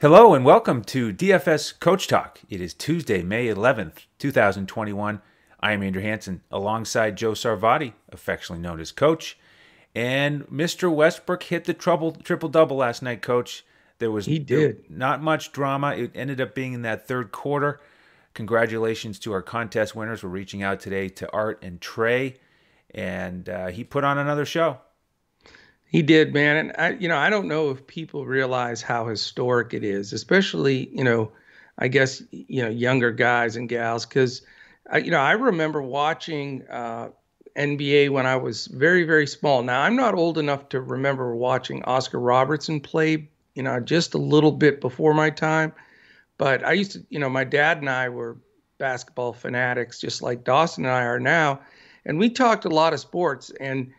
Hello and welcome to DFS Coach Talk. It is Tuesday, May 11th, 2021. I am Andrew Hanson alongside Joe Sarvati, affectionately known as Coach. And Mr. Westbrook hit the trouble, triple double last night, Coach. There was he did. not much drama. It ended up being in that third quarter. Congratulations to our contest winners. We're reaching out today to Art and Trey, and uh, he put on another show. He did, man. And I, you know, I don't know if people realize how historic it is, especially, you know, I guess, you know, younger guys and gals, because, you know, I remember watching uh, NBA when I was very, very small. Now, I'm not old enough to remember watching Oscar Robertson play, you know, just a little bit before my time. But I used to, you know, my dad and I were basketball fanatics, just like Dawson and I are now. And we talked a lot of sports. And,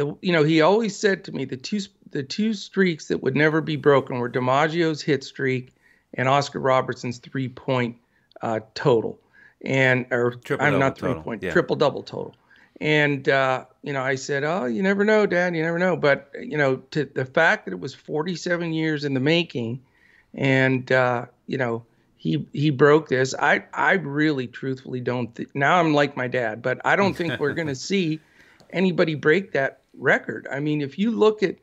the you know he always said to me the two the two streaks that would never be broken were DiMaggio's hit streak and Oscar Robertson's three point uh, total, and or triple I'm not three total. point yeah. triple double total. And uh, you know, I said, "Oh, you never know, Dad. You never know." But you know, to the fact that it was 47 years in the making, and uh, you know, he he broke this. I I really, truthfully, don't. Th- now I'm like my dad, but I don't think we're going to see anybody break that record. I mean, if you look at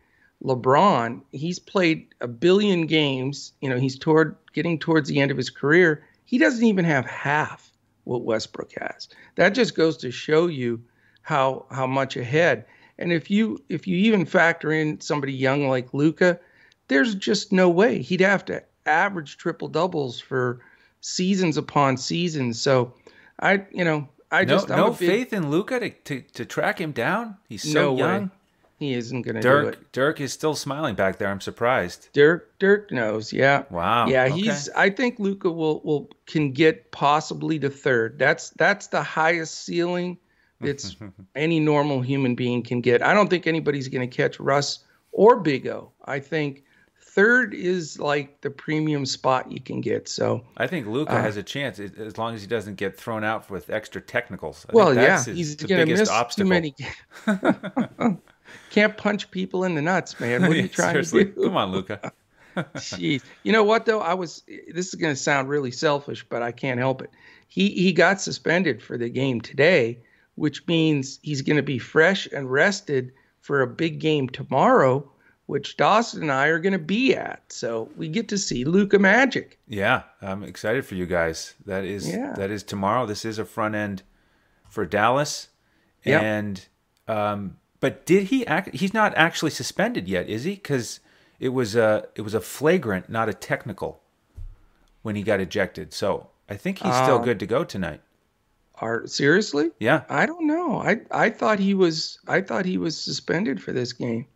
LeBron, he's played a billion games. You know, he's toward getting towards the end of his career. He doesn't even have half what Westbrook has. That just goes to show you how how much ahead. And if you if you even factor in somebody young like Luka, there's just no way he'd have to average triple doubles for seasons upon seasons. So I, you know, I no, just no big, faith in Luka to, to, to track him down. He's so no young. Way. He isn't going to do it. Dirk is still smiling back there. I'm surprised. Dirk Dirk knows. Yeah. Wow. Yeah, okay. he's. I think Luka will will can get possibly to third. That's that's the highest ceiling that any normal human being can get. I don't think anybody's going to catch Russ or Big O. I think third is like the premium spot you can get. So I think Luka uh, has a chance as long as he doesn't get thrown out with extra technicals. I well, yeah, his, he's going to miss obstacle. too many. Can't punch people in the nuts, man. What are you trying Seriously. to do? Come on, Luka. Jeez, you know what though? I was. This is going to sound really selfish, but I can't help it. He he got suspended for the game today, which means he's going to be fresh and rested for a big game tomorrow which Dawson and I are going to be at. So we get to see Luka Magic. Yeah, I'm excited for you guys. That is yeah. that is tomorrow. This is a front end for Dallas. Yep. And um, but did he act? He's not actually suspended yet, is he? Because it was a it was a flagrant, not a technical, when he got ejected. So I think he's still uh, good to go tonight. Are seriously? Yeah. I don't know. I I thought he was I thought he was suspended for this game.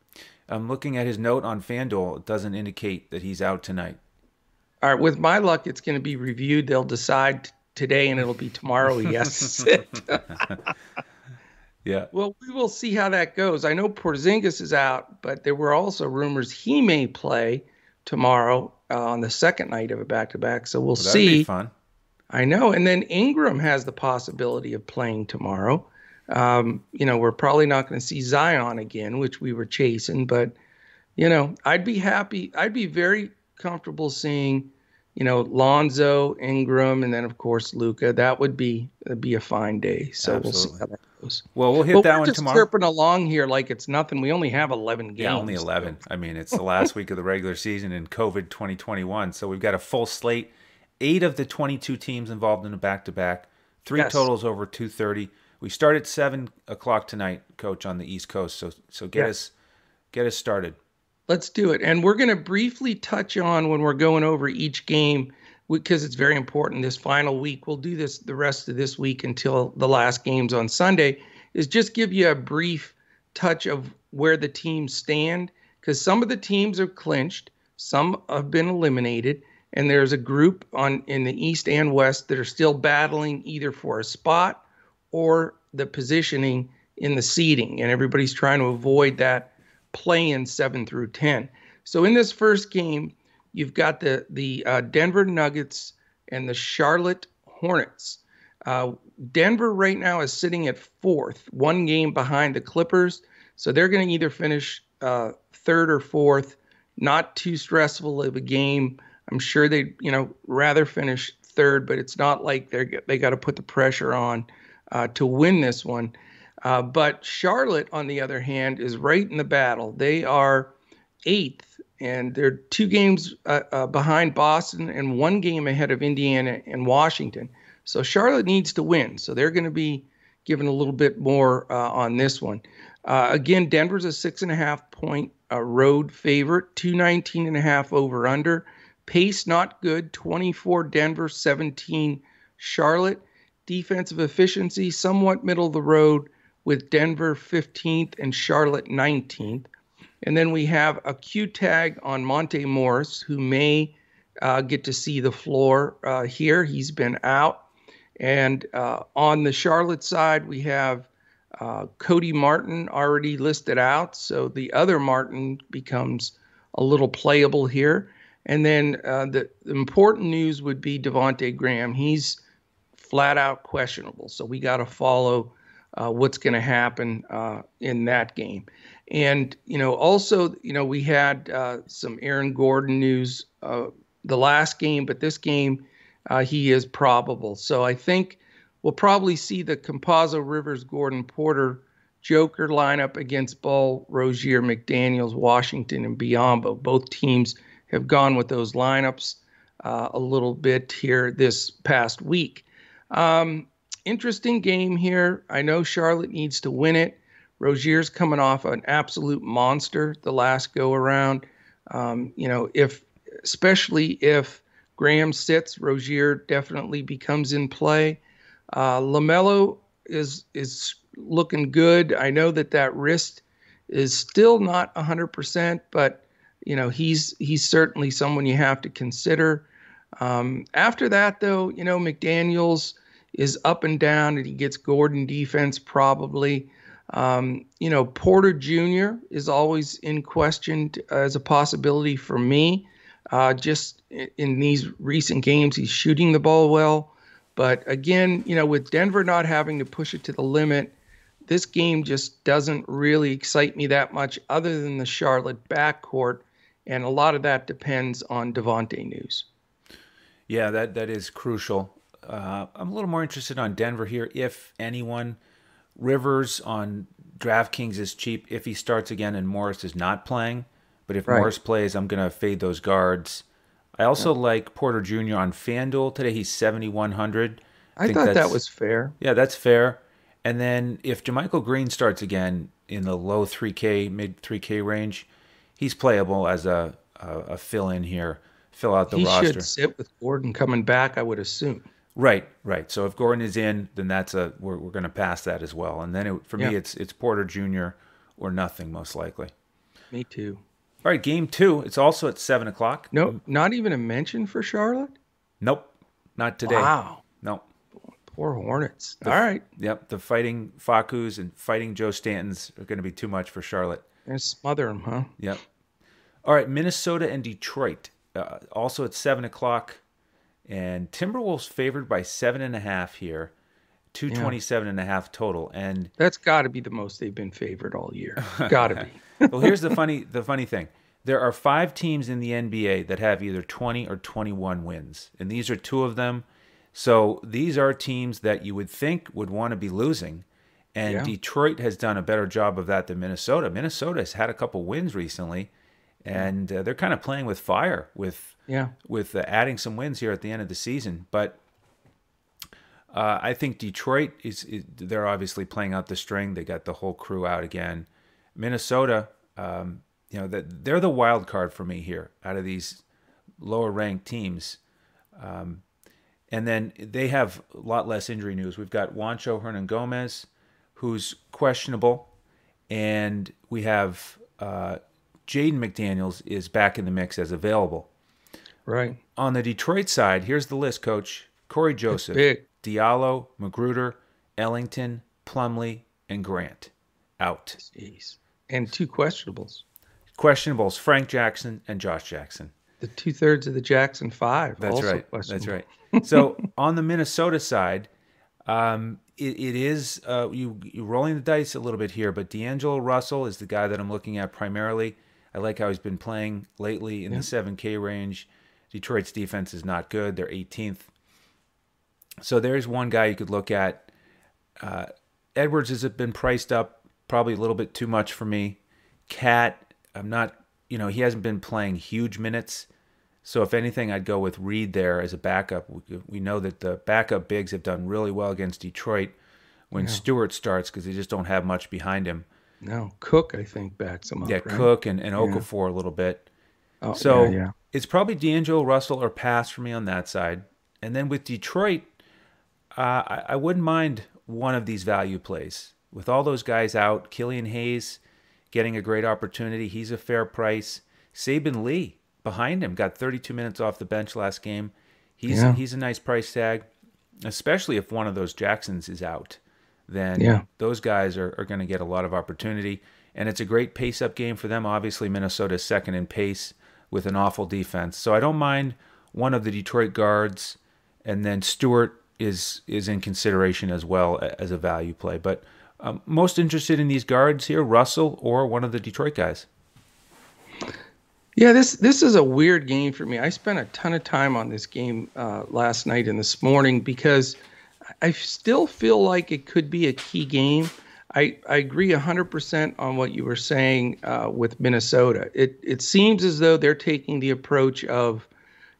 I'm looking at his note on FanDuel. It doesn't indicate that he's out tonight. All right, with my luck, it's going to be reviewed. They'll decide today, and it'll be tomorrow. Yes. yeah. Well, we will see how that goes. I know Porzingis is out, but there were also rumors he may play tomorrow uh, on the second night of a back-to-back. So we'll, well see. fun. I know. And then Ingram has the possibility of playing tomorrow. Um, you know, we're probably not going to see Zion again, which we were chasing, but you know, I'd be happy. I'd be very comfortable seeing, you know, Lonzo, Ingram, and then of course Luka. That would be be a fine day. So Absolutely. we'll see how that goes. Well, we'll hit but that one just tomorrow. Chirping along here like it's nothing. We only have eleven games. Yeah, only eleven. I mean, it's the last week of the regular season in COVID 2021, so we've got a full slate. Eight of the 22 teams involved in a back-to-back. Three yes. totals over 230 we start at seven o'clock tonight, Coach, on the East Coast. So so get us get us started. Let's do it. And we're going to briefly touch on when we're going over each game because it's very important this final week. We'll do this the rest of this week until the last games on Sunday. Is just give you a brief touch of where the teams stand because some of the teams are clinched, some have been eliminated, and there's a group on in the East and West that are still battling either for a spot or the positioning in the seating, and everybody's trying to avoid that play in seven through ten. So in this first game, you've got the the uh, Denver Nuggets and the Charlotte Hornets. Uh, Denver right now is sitting at fourth, one game behind the Clippers. So they're going to either finish uh, third or fourth. Not too stressful of a game. I'm sure they, you know, rather finish third, but it's not like they're they got to put the pressure on uh, to win this one. Uh, but Charlotte, on the other hand, is right in the battle. They are eighth, and they're two games uh, uh behind Boston and one game ahead of Indiana and Washington. So Charlotte needs to win. So they're going to be given a little bit more uh, on this one. Uh, again, Denver's a six and a half point road favorite, 219 and a half over under. Pace not good, 24 Denver, 17 Charlotte. Defensive efficiency somewhat middle of the road with Denver 15th and Charlotte 19th. And then we have a Q tag on Monte Morris, who may uh, get to see the floor uh, here. He's been out. And uh, on the Charlotte side, we have uh, Cody Martin already listed out. So the other Martin becomes a little playable here. And then uh, the, the, important news would be Devonte Graham. He's flat out questionable. So we got to follow uh, what's going to happen uh, in that game. And, you know, also, you know, we had uh, some Aaron Gordon news uh, the last game, but this game, uh, he is probable. So I think we'll probably see the Campazzo Rivers Gordon Porter Joker lineup against Ball, Rozier, McDaniels, Washington, and Biyombo. Both teams have gone with those lineups uh, a little bit here this past week. Um, interesting game here. I know Charlotte needs to win it. Rozier's coming off an absolute monster the last go around. Um, you know, if especially if Graham sits, Rozier definitely becomes in play. Uh, Lamelo is is looking good. I know that that wrist is still not 100%, but you know he's he's certainly someone you have to consider. Um, after that, though, you know McDaniel's is up and down, and he gets Gordon defense probably. Um, you know Porter Jr. is always in question as a possibility for me. Uh, just in these recent games, he's shooting the ball well. But again, you know, with Denver not having to push it to the limit, this game just doesn't really excite me that much, other than the Charlotte backcourt and a lot of that depends on Devonte news. Yeah, that that is crucial. Uh, I'm a little more interested on Denver here, if anyone. Rivers on DraftKings is cheap if he starts again and Morris is not playing. But if right. Morris plays, I'm going to fade those guards. I also yeah. like Porter Jr. on FanDuel today. He's 7,100. I, I thought that was fair. Yeah, that's fair. And then if JaMychal Green starts again in the low 3K, mid 3K range, he's playable as a a, a fill in here, fill out the he roster. He should sit with Gordon coming back, I would assume. Right, right. So if Gordon is in, then that's a we're we're going to pass that as well. And then it, for yeah. me, it's it's Porter Jr. or nothing most likely. Me too. All right, game two. It's also at seven o'clock. No, not even a mention for Charlotte. Nope, not today. Wow. No. Poor Hornets. The, All right. Yep, the fighting Fakus and fighting Joe Stantons are going to be too much for Charlotte. And smother them, huh? Yep. All right, Minnesota and Detroit. Uh, also at seven o'clock, and Timberwolves favored by seven and a half here. 227 yeah. and a half total and that's got to be the most they've been favored all year got to be well here's the funny the funny thing there are five teams in the nba that have either 20 or 21 wins and these are two of them so these are teams that you would think would want to be losing and yeah. detroit has done a better job of that than minnesota minnesota has had a couple wins recently and uh, they're kind of playing with fire with yeah with uh, adding some wins here at the end of the season. But uh, I think Detroit is, is, they're obviously playing out the string. They got the whole crew out again. Minnesota, um, you know, that they're the wild card for me here out of these lower ranked teams. Um, and then they have a lot less injury news. We've got Juancho Hernangomez, who's questionable, and we have uh, Jaden McDaniels is back in the mix as available. Right. On the Detroit side, here's the list, coach. Cory Joseph, Diallo, McGruder, Ellington, Plumlee, and Grant out. Jeez. And two questionables. Questionables, Frank Jackson and Josh Jackson. The two thirds of the Jackson five. That's right. That's right. So on the Minnesota side, um, it, it is uh, you you rolling the dice a little bit here, but D'Angelo Russell is the guy that I'm looking at primarily. I like how he's been playing lately in yeah. the 7K range. Detroit's defense is not good. They're 18th. So there's one guy you could look at. Uh, Edwards has been priced up probably a little bit too much for me. Cat, I'm not, you know, he hasn't been playing huge minutes. So if anything, I'd go with Reid there as a backup. We know that the backup bigs have done really well against Detroit when yeah. Stewart starts because they just don't have much behind him. No, Cook I think backs him up. Yeah, right? Cook and, and Okafor yeah. a little bit. Oh, so yeah, yeah. It's probably D'Angelo Russell or pass for me on that side. And then with Detroit, uh, I, I wouldn't mind one of these value plays. With all those guys out, Killian Hayes getting a great opportunity. He's a fair price. Saben Lee behind him got 32 minutes off the bench last game. He's yeah. he's a nice price tag, especially if one of those Jacksons is out. Then yeah. those guys are, are going to get a lot of opportunity. And it's a great pace up game for them. Obviously, Minnesota's second in pace with an awful defense. So I don't mind one of the Detroit guards, and then Stewart is is in consideration as well as a value play. But um, most interested in these guards here, Russell or one of the Detroit guys. Yeah, this this is a weird game for me. I spent a ton of time on this game uh, last night and this morning because I still feel like it could be a key game. I, I agree 100% on what you were saying uh, with Minnesota. It it seems as though they're taking the approach of,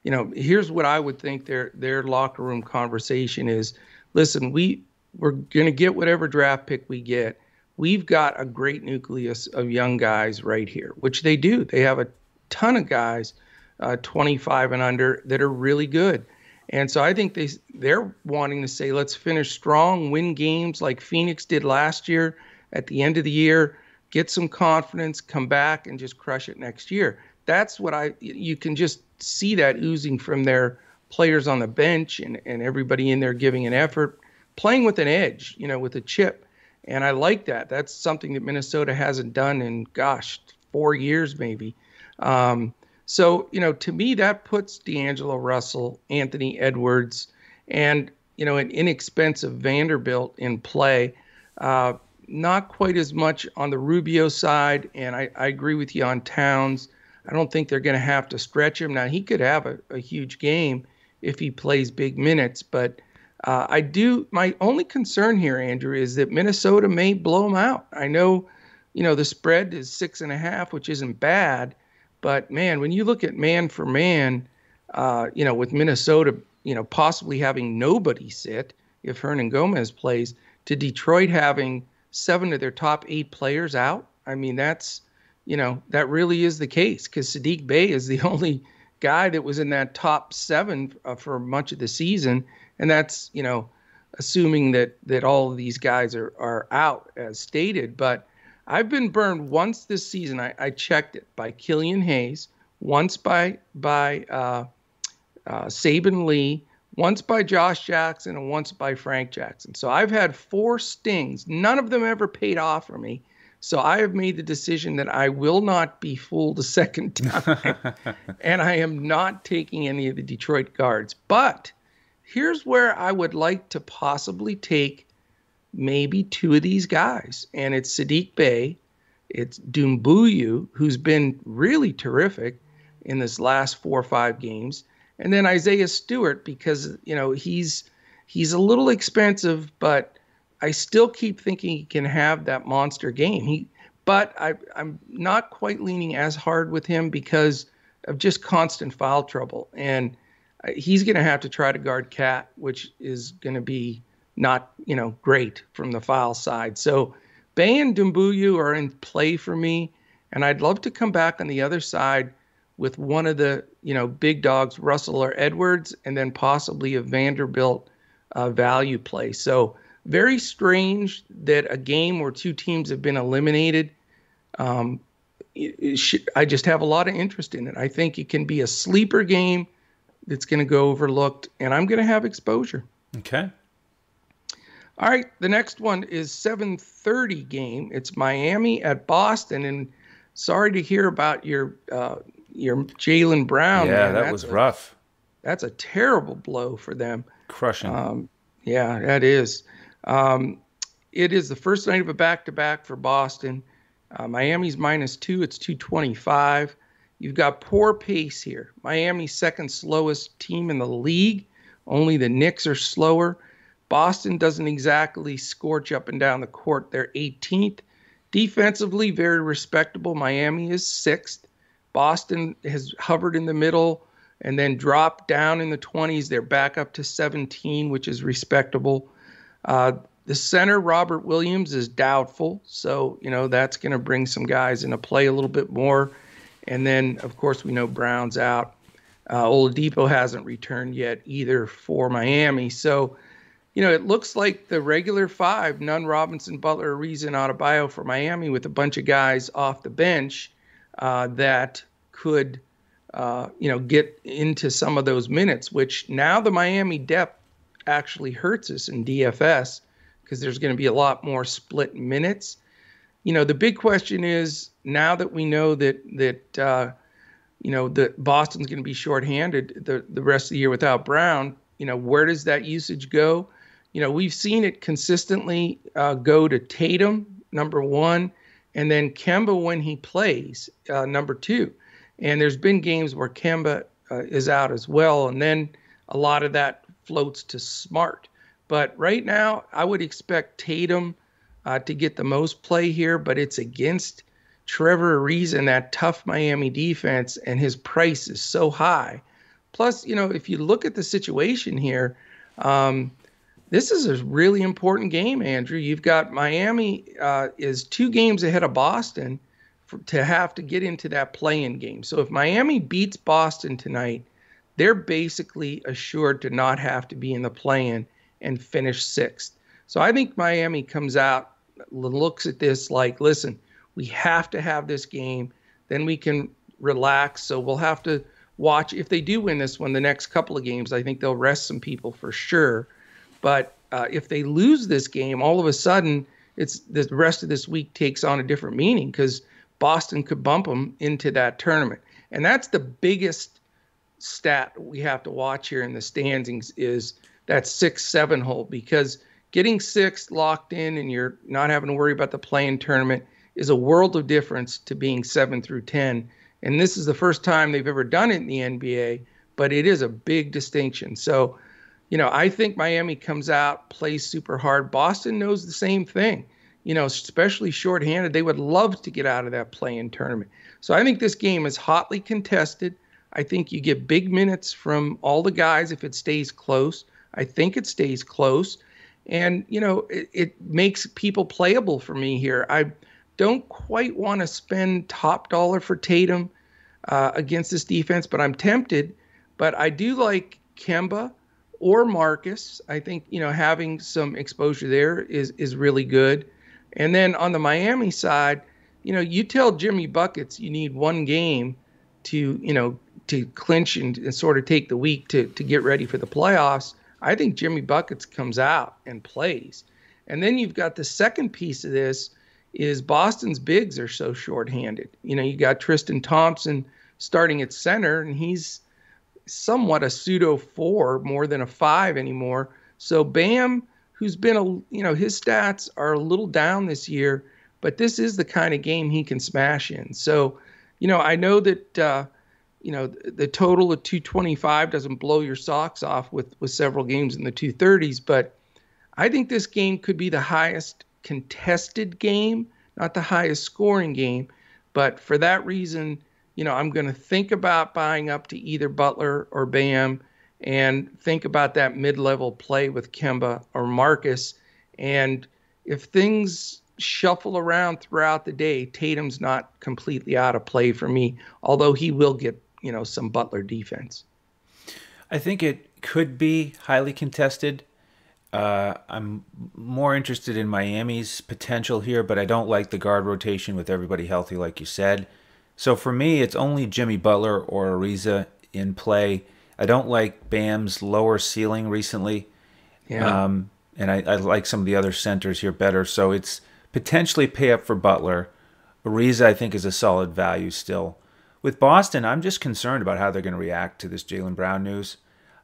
you know, here's what I would think their their locker room conversation is. Listen, we we're going to get whatever draft pick we get. We've got a great nucleus of young guys right here, which they do. They have a ton of guys, uh, 25 and under, that are really good. And so I think they they're wanting to say, let's finish strong, win games like Phoenix did last year at the end of the year, get some confidence, come back and just crush it next year. That's what I you can just see that oozing from their players on the bench and, and everybody in there giving an effort playing with an edge, you know, with a chip. And I like that. That's something that Minnesota hasn't done in, gosh, four years maybe. Um, so, you know, to me, that puts D'Angelo Russell, Anthony Edwards, and, you know, an inexpensive Vanderbilt in play. Uh, not quite as much on the Rubio side. And I, I agree with you on Towns. I don't think they're going to have to stretch him. Now, he could have a, a huge game if he plays big minutes, but uh, I do. My only concern here, Andrew, is that Minnesota may blow them out. I know, you know, the spread is six and a half, which isn't bad, but man, when you look at man for man, uh, you know, with Minnesota, you know, possibly having nobody sit if Hernangomez plays, to Detroit having seven of their top eight players out. I mean, that's, you know, that really is the case because Saddiq Bey is the only guy that was in that top seven uh, for much of the season and that's you know assuming that that all of these guys are are out as stated. But I've been burned once this season. I, I checked it by Killian Hayes, once by by uh, uh, Saben Lee, once by Josh Jackson, and once by Frank Jackson. So I've had four stings. None of them ever paid off for me. So I have made the decision that I will not be fooled a second time, and I am not taking any of the Detroit guards. But here's where I would like to possibly take maybe two of these guys. And it's Saddiq Bey, it's Doumbouya, who's been really terrific in this last four or five games, and then Isaiah Stewart because you know he's he's a little expensive, but I still keep thinking he can have that monster game. He, but I, I'm not quite leaning as hard with him because of just constant foul trouble and uh, he's going to have to try to guard Cat, which is going to be not you know great from the file side. So Bey and Doumbouya are in play for me, and I'd love to come back on the other side with one of the you know big dogs, Russell or Edwards, and then possibly a Vanderbilt uh, value play. So very strange that a game where two teams have been eliminated. Um, I just have a lot of interest in it. I think it can be a sleeper game that's going to go overlooked, and I'm going to have exposure. Okay. All right, the next one is 7:30 game. It's Miami at Boston, and sorry to hear about your uh, your Jaylen Brown. Yeah, man. that that's was a, rough. That's a terrible blow for them. Crushing. Um, yeah, that is. Um, it is the first night of a back-to-back for Boston. Uh, Miami's minus two. It's 225. You've got poor pace here. Miami's second slowest team in the league. Only the Knicks are slower. Boston doesn't exactly scorch up and down the court. They're 18th. Defensively, very respectable. Miami is sixth. Boston has hovered in the middle and then dropped down in the 20s. They're back up to 17, which is respectable. Uh, the center, Robert Williams, is doubtful. So, you know, that's going to bring some guys into play a little bit more. And then, of course, we know Brown's out. Uh, Oladipo hasn't returned yet either for Miami. So, you know, it looks like the regular five, Nunn, Robinson, Butler, and Adebayo for Miami with a bunch of guys off the bench uh, that could, uh, you know, get into some of those minutes, which now the Miami depth actually hurts us in DFS because there's going to be a lot more split minutes you know, the big question is now that we know that that uh, you know that Boston's going to be shorthanded the the rest of the year without Brown. You know, where does that usage go? You know, we've seen it consistently uh, go to Tatum, number one, and then Kemba when he plays, uh, number two. And there's been games where Kemba uh, is out as well, and then a lot of that floats to Smart. But right now, I would expect Tatum uh, to get the most play here, but it's against Trevor Ariza and that tough Miami defense, and his price is so high. Plus, you know, if you look at the situation here, um, this is a really important game, Andrew. You've got Miami uh, is two games ahead of Boston for, to have to get into that play-in game. So if Miami beats Boston tonight, they're basically assured to not have to be in the play-in and finish sixth. So I think Miami comes out, looks at this like, listen, we have to have this game. Then we can relax. So we'll have to watch. If they do win this one, the next couple of games, I think they'll rest some people for sure. But uh, if they lose this game, all of a sudden, it's the rest of this week takes on a different meaning because Boston could bump them into that tournament. And that's the biggest stat we have to watch here in the standings is that six seven hole because getting six locked in and you're not having to worry about the play-in tournament is a world of difference to being seven through 10. And this is the first time they've ever done it in the NBA, but it is a big distinction. So, you know, I think Miami comes out, plays super hard. Boston knows the same thing, you know, especially shorthanded. They would love to get out of that play in tournament. So I think this game is hotly contested. I think you get big minutes from all the guys if it stays close. I think it stays close and you know it, it makes people playable for me here. I don't quite want to spend top dollar for Tatum uh, against this defense, but I'm tempted. But I do like Kemba or Marcus. I think you know having some exposure there is is really good. And then on the Miami side, you know, you tell Jimmy buckets you need one game to you know to clinch and, and sort of take the week to to get ready for the playoffs. I think Jimmy Buckets comes out and plays. And then you've got the second piece of this is Boston's bigs are so shorthanded. You know, you got Tristan Thompson starting at center, and he's somewhat a pseudo four more than a five anymore. So Bam, who's been a you know his stats are a little down this year, but this is the kind of game he can smash in. So, you know, I know that. Uh, you know the total of 225 doesn't blow your socks off with with several games in the 230s but i think this game could be the highest contested game not the highest scoring game but for that reason you know i'm going to think about buying up to either butler or bam and think about that mid-level play with kemba or marcus and if things shuffle around throughout the day tatum's not completely out of play for me although he will get you know some Butler defense. I think it could be highly contested. Uh, I'm more interested in Miami's potential here, but I don't like the guard rotation with everybody healthy, like you said. So for me, it's only Jimmy Butler or Ariza in play. I don't like Bam's lower ceiling recently. Yeah. Um, and I, I, like some of the other centers here better. So it's potentially pay up for Butler. Ariza, I think, is a solid value still. With Boston, I'm just concerned about how they're going to react to this Jaylen Brown news.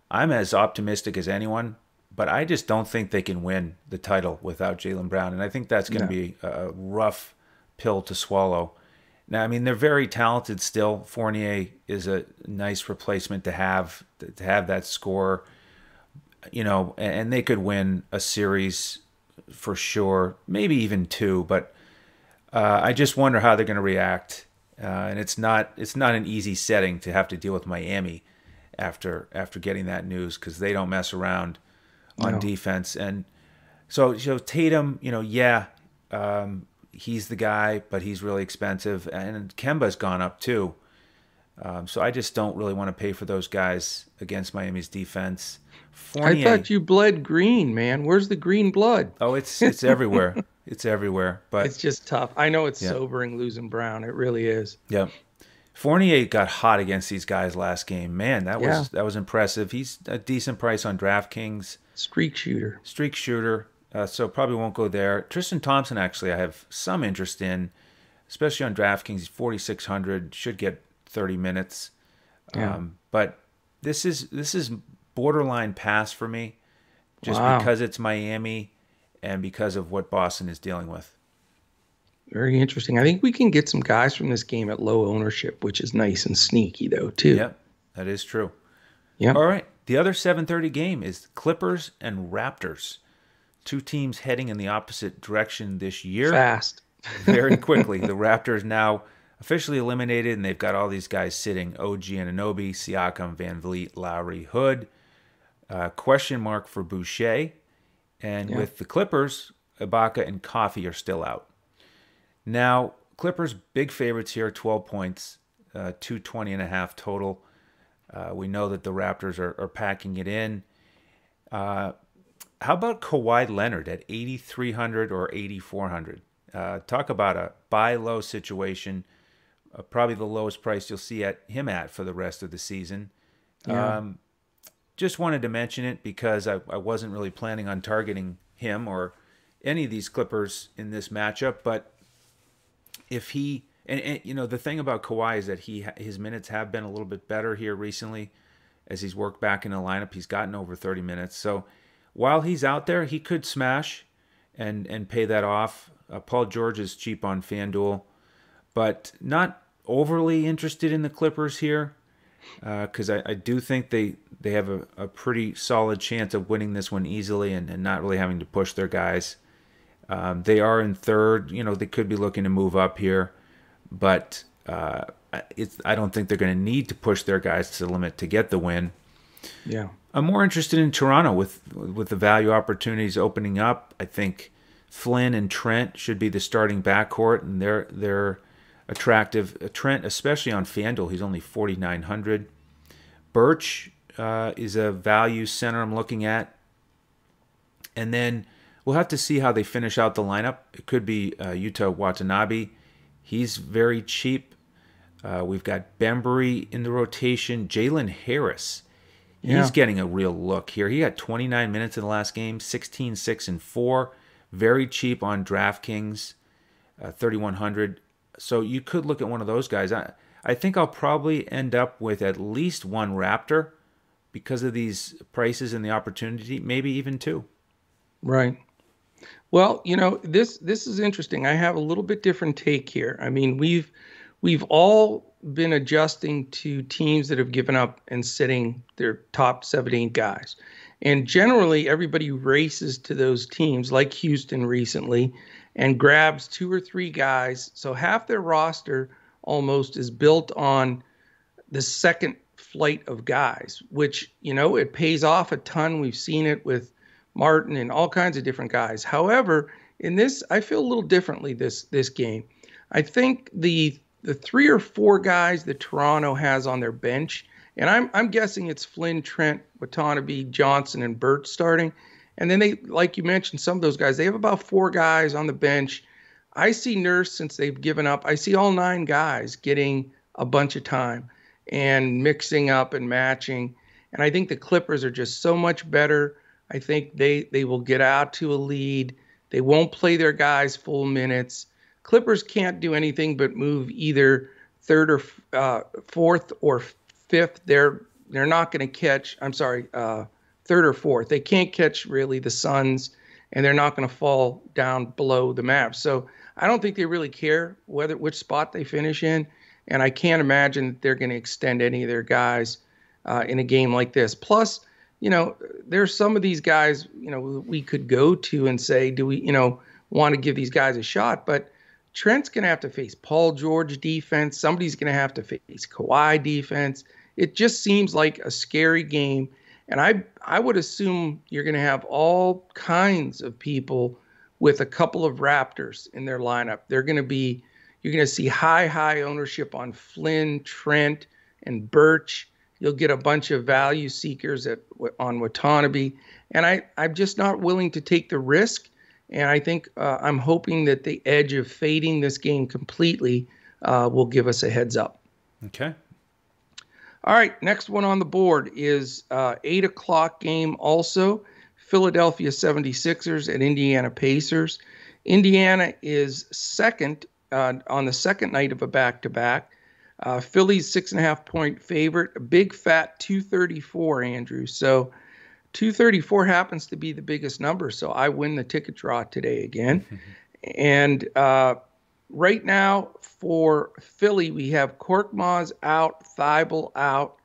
I'm as optimistic as anyone, but I just don't think they can win the title without Jaylen Brown. And I think that's going to be a rough pill to swallow. Now, I mean, they're very talented still. Fournier is a nice replacement to have to have that score, you know, and they could win a series for sure, maybe even two. But uh, I just wonder how they're going to react. Uh, and it's not it's not an easy setting to have to deal with Miami after after getting that news because they don't mess around on no. defense. And so, so Tatum, you know, yeah, um, he's the guy, but he's really expensive, and Kemba's gone up too. Um, so I just don't really want to pay for those guys against Miami's defense. Fournier, I thought you bled green, man. Where's the green blood? Oh, it's it's everywhere. it's everywhere. But it's just tough. I know it's yeah. sobering losing Brown. It really is. Yep. Fournier got hot against these guys last game. Man, that was yeah. that was impressive. He's a decent price on DraftKings. Streak shooter. Streak shooter. Uh, so probably won't go there. Tristan Thompson, actually, I have some interest in, especially on DraftKings. He's 4,600. Should get 30 minutes. Yeah. Um, but this is this is borderline pass for me, just wow. because it's Miami and because of what Boston is dealing with. Very interesting. I think we can get some guys from this game at low ownership, which is nice and sneaky though too. Yep, that is true. Yeah. All right. The other 7:30 game is Clippers and Raptors two teams heading in the opposite direction this year. Fast. very quickly. The Raptors now officially eliminated, and they've got all these guys sitting OG Anunoby, Siakam, Van Vleet, Lowry, Hood. Uh, question mark for Boucher. And yeah. with the Clippers, Ibaka and Coffey are still out. Now, Clippers, big favorites here, 12 points, uh, 220 and a half total. Uh, we know that the Raptors are, are packing it in. Uh, how about Kawhi Leonard at 8,300 or 8,400? Uh, talk about a buy low situation. Uh, probably the lowest price you'll see at him at for the rest of the season. Yeah. Um, just wanted to mention it because I, I wasn't really planning on targeting him or any of these Clippers in this matchup. But if he and, and, you know the thing about Kawhi is that he his minutes have been a little bit better here recently as he's worked back in the lineup. He's gotten over 30 minutes, so while he's out there, he could smash and and pay that off. Uh, Paul George is cheap on FanDuel, but not overly interested in the Clippers here because uh, I, I, do think they they have a, a pretty solid chance of winning this one easily and, and not really having to push their guys. Um, they are in third. You know they could be looking to move up here, but uh, it's I don't think they're going to need to push their guys to the limit to get the win. Yeah. I'm more interested in Toronto with with the value opportunities opening up. I think Flynn and Trent should be the starting backcourt, and they're they're attractive. Uh, Trent, especially on FanDuel, he's only 4,900. Birch uh, is a value center I'm looking at, and then we'll have to see how they finish out the lineup. It could be uh, Yuta Watanabe. He's very cheap. Uh, we've got Bembry in the rotation. Jalen Harris yeah. He's getting a real look here. He got 29 minutes in the last game, 16, 6, and 4. Very cheap on DraftKings, uh, 3,100. So you could look at one of those guys. I, I think I'll probably end up with at least one Raptor because of these prices and the opportunity, maybe even two. Right. Well, you know, this this is interesting. I have a little bit different take here. I mean, we've we've all been adjusting to teams that have given up and sitting their top 17 guys. And generally, everybody races to those teams, like Houston recently, and grabs two or three guys. So half their roster almost is built on the second flight of guys, which, you know, it pays off a ton. We've seen it with Martin and all kinds of different guys. However, in this, I feel a little differently this this game. I think the the three or four guys that Toronto has on their bench, and I'm I'm guessing it's Flynn, Trent, Watanabe, Johnson, and Burt starting. And then they, like you mentioned, some of those guys, they have about four guys on the bench. I see Nurse since they've given up. I see all nine guys getting a bunch of time and mixing up and matching. And I think the Clippers are just so much better. I think they they will get out to a lead. They won't play their guys full minutes. Clippers can't do anything but move either third or uh, fourth or fifth. They're they're not going to catch. I'm sorry, uh, third or fourth. They can't catch really the Suns, and they're not going to fall down below the map. So I don't think they really care whether which spot they finish in, and I can't imagine that they're going to extend any of their guys uh, in a game like this. Plus, you know, there's some of these guys, you know, we could go to and say, do we, you know, want to give these guys a shot? But Trent's going to have to face Paul George defense. Somebody's going to have to face Kawhi defense. It just seems like a scary game. And I, I would assume you're going to have all kinds of people with a couple of Raptors in their lineup. They're going to be, you're going to see high, high ownership on Flynn, Trent, and Birch. You'll get a bunch of value seekers at on Watanabe, and I I'm just not willing to take the risk. And I think uh, I'm hoping that the edge of fading this game completely uh, will give us a heads up. Okay. All right, next one on the board is uh, eight o'clock game. Also, Philadelphia 76ers and Indiana Pacers. Indiana is second uh, on the second night of a back to back. Uh, Philly's six and a half point favorite, a big fat 234, Andrew. So 234 happens to be the biggest number. So I win the ticket draw today again. and uh, right now for Philly, we have Korkmaz out, Thybulle out,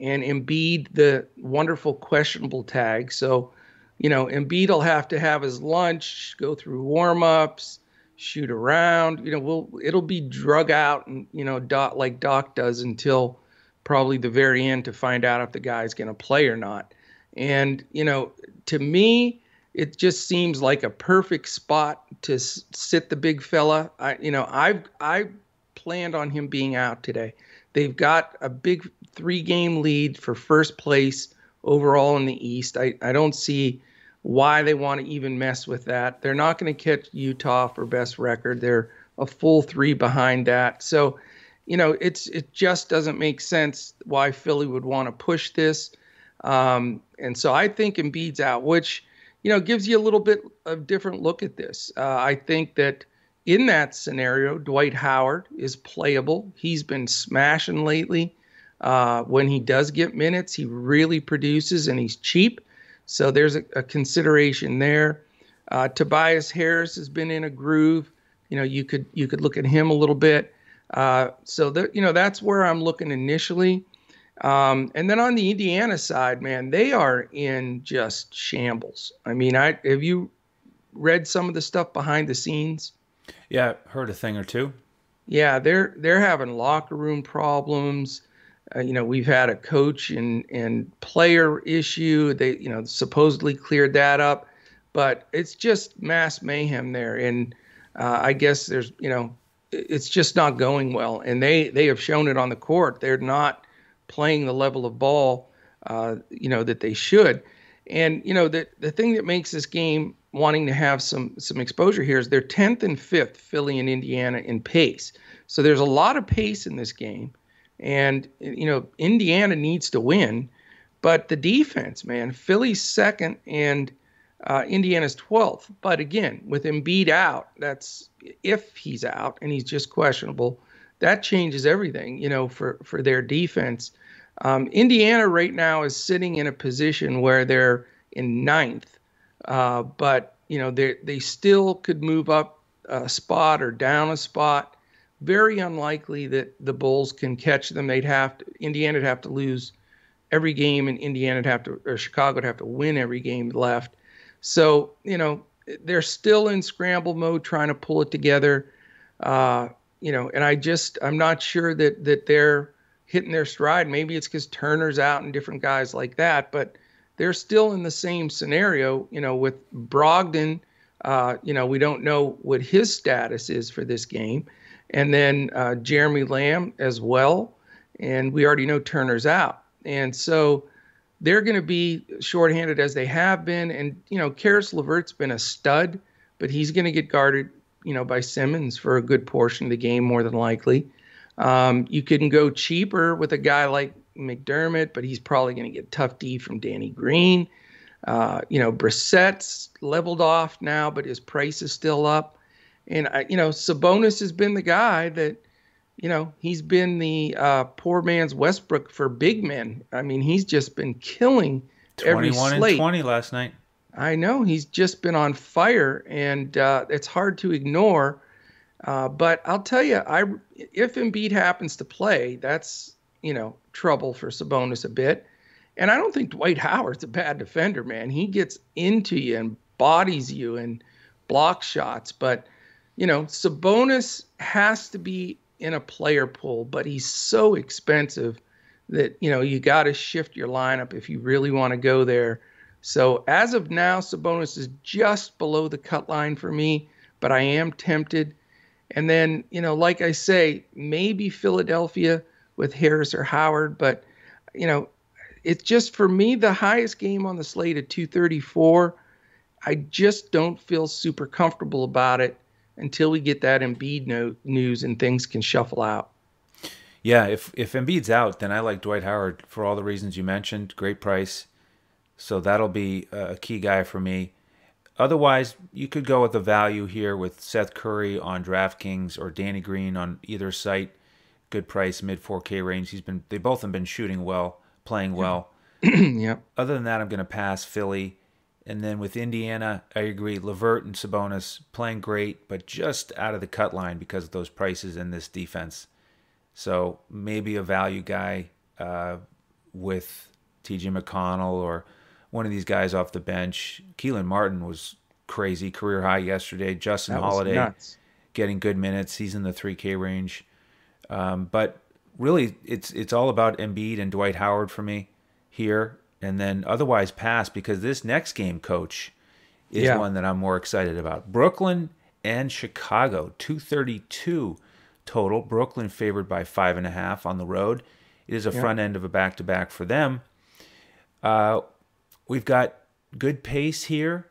and Embiid the wonderful questionable tag. So, you know, Embiid will have to have his lunch, go through warm ups shoot around. You know, we'll it'll be drug out and you know, dot like Doc does until probably the very end to find out if the guy's going to play or not. And you know, to me, it just seems like a perfect spot to sit the big fella. I, you know, I've I planned on him being out today. They've got a big three game lead for first place overall in the East. I, I don't see why they want to even mess with that. They're not going to catch Utah for best record. They're a full three behind that. So, you know, it's it just doesn't make sense why Philly would want to push this. Um, and so I think Embiid's out, which you know gives you a little bit of different look at this. Uh, I think that in that scenario, Dwight Howard is playable. He's been smashing lately. Uh, when he does get minutes, he really produces and he's cheap. So there's a, a consideration there. Uh, Tobias Harris has been in a groove. You know, you could you could look at him a little bit. Uh, so that you know that's where I'm looking initially. Um, and then on the Indiana side, man, they are in just shambles. I mean, I have you read some of the stuff behind the scenes? Yeah, heard a thing or two. Yeah, they're they're having locker room problems. Uh, you know, we've had a coach and and player issue. They, you know, supposedly cleared that up, but it's just mass mayhem there. And uh, I guess there's, you know, it's just not going well. And they they have shown it on the court. They're not playing the level of ball, uh, you know, that they should. And you know, the the thing that makes this game wanting to have some some exposure here is they're 10th and 5th, Philly and Indiana in pace. So there's a lot of pace in this game. And, you know, Indiana needs to win. But the defense, man, Philly's second and uh, Indiana's 12th. But again, with Embiid out, that's if he's out and he's just questionable, that changes everything, you know, for, for their defense. Um, Indiana right now is sitting in a position where they're in ninth, uh, but, you know, they they still could move up a spot or down a spot very unlikely that the Bulls can catch them. They'd have to, Indiana'd have to lose every game, and Indiana'd have to, or Chicago'd have to win every game left. So, you know, they're still in scramble mode trying to pull it together. Uh, you know, and I just, I'm not sure that, that they're hitting their stride. Maybe it's because Turner's out and different guys like that, but they're still in the same scenario, you know, with Brogdon. Uh, you know, we don't know what his status is for this game and then uh, Jeremy Lamb as well. And we already know Turner's out. And so they're going to be shorthanded as they have been. And, you know, Caris LeVert's been a stud, but he's going to get guarded, you know, by Simmons for a good portion of the game, more than likely. Um, you can go cheaper with a guy like McDermott, but he's probably going to get tough D from Danny Green. Uh, you know, Brissett's leveled off now, but his price is still up. And I, you know, Sabonis has been the guy that, you know, he's been the uh, poor man's Westbrook for big men. I mean, he's just been killing every slate. and 20 last night. I know he's just been on fire, and uh, it's hard to ignore. Uh, but I'll tell you, I if Embiid happens to play, that's you know trouble for Sabonis a bit. And I don't think Dwight Howard's a bad defender, man. He gets into you and bodies you and blocks shots. But you know, Sabonis has to be in a player pool, but he's so expensive that you know you got to shift your lineup if you really want to go there. So as of now, Sabonis is just below the cut line for me, but I am tempted. And then, you know, like I say, maybe Philadelphia with Harris or Howard, but you know, it's just for me the highest game on the slate at 234. I just don't feel super comfortable about it until we get that Embiid no- news and things can shuffle out. Yeah, if if Embiid's out, then I like Dwight Howard for all the reasons you mentioned. Great price, so that'll be a key guy for me. Otherwise, you could go with a value here with Seth Curry on DraftKings or Danny Green on either site. Good price, mid 4K range. He's been they both have been shooting well, playing well. yeah. Other than that, I'm going to pass Philly. And then with Indiana, I agree. LeVert and Sabonis playing great, but just out of the cut line because of those prices in this defense. So maybe a value guy uh, with T.J. McConnell or one of these guys off the bench. Kelan Martin was crazy, career high yesterday. Justin Holiday getting good minutes. He's in the 3K range. Um, but really, it's it's all about Embiid and Dwight Howard for me here and then otherwise pass because this next game, coach, is yeah. one that I'm more excited about. Brooklyn and Chicago, 232 total. Brooklyn favored by five and a half on the road. It is a yeah. front end of a back to back for them. Uh, we've got good pace here.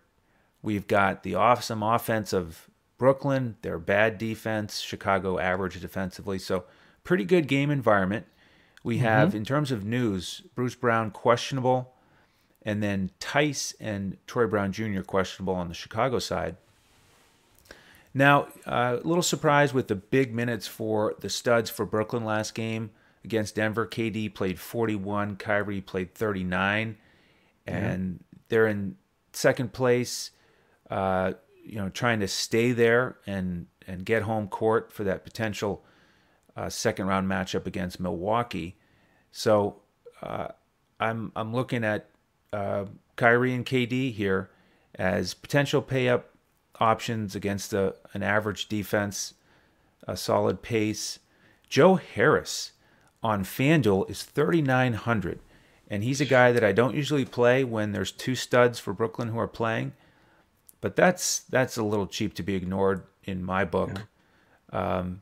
We've got the awesome offense of Brooklyn, their bad defense, Chicago average defensively. So, pretty good game environment. We mm-hmm. have, in terms of news, Bruce Brown questionable, and then Theis and Troy Brown Jr. questionable on the Chicago side. Now, uh, a little surprise with the big minutes for the studs for Brooklyn last game against Denver. KD played 41, Kyrie played 39, and mm-hmm. they're in second place. Uh, you know, trying to stay there and and get home court for that potential uh, second round matchup against Milwaukee. So uh, I'm I'm looking at uh, Kyrie and KD here as potential pay up options against a, an average defense, a solid pace. Joe Harris on FanDuel is 3,900, and he's a guy that I don't usually play when there's two studs for Brooklyn who are playing, but that's that's a little cheap to be ignored in my book. Yeah. Um,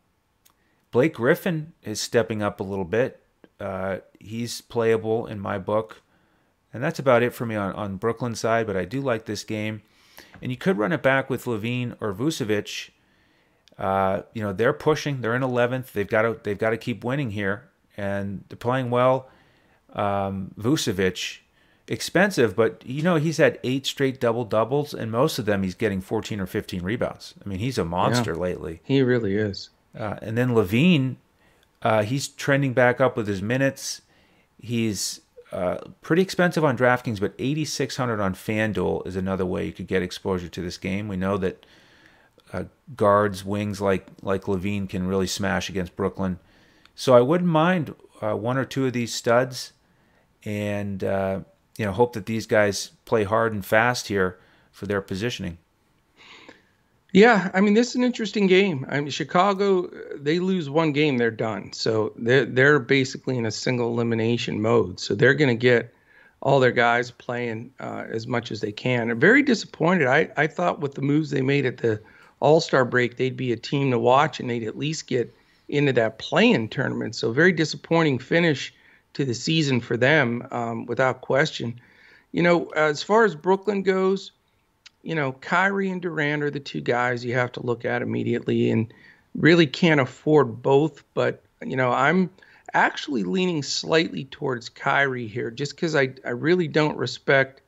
Blake Griffin is stepping up a little bit. Uh, he's playable in my book. And that's about it for me on, on Brooklyn side, but I do like this game. And you could run it back with LaVine or Vucevic. Uh, you know, they're pushing. They're in 11th. They've got to they've got to keep winning here, and they're playing well. Um, Vucevic, expensive, but you know he's had eight straight double doubles, and most of them he's getting 14 or 15 rebounds. I mean, he's a monster yeah, lately. He really is. Uh, and then LaVine, uh, he's trending back up with his minutes. He's uh, pretty expensive on DraftKings, but 8600 on FanDuel is another way you could get exposure to this game. We know that uh, guards, wings like like LaVine can really smash against Brooklyn. So I wouldn't mind uh, one or two of these studs, and uh, you know hope that these guys play hard and fast here for their positioning. Yeah, I mean this is an interesting game. I mean Chicago, they lose one game, they're done. So they're they're basically in a single elimination mode. So they're going to get all their guys playing uh, as much as they can. I'm very disappointed. I I thought with the moves they made at the All Star break, they'd be a team to watch and they'd at least get into that play-in tournament. So very disappointing finish to the season for them, um, without question. You know, as far as Brooklyn goes you know, Kyrie and Durant are the two guys you have to look at immediately and really can't afford both. But, you know, I'm actually leaning slightly towards Kyrie here just because I, I really don't respect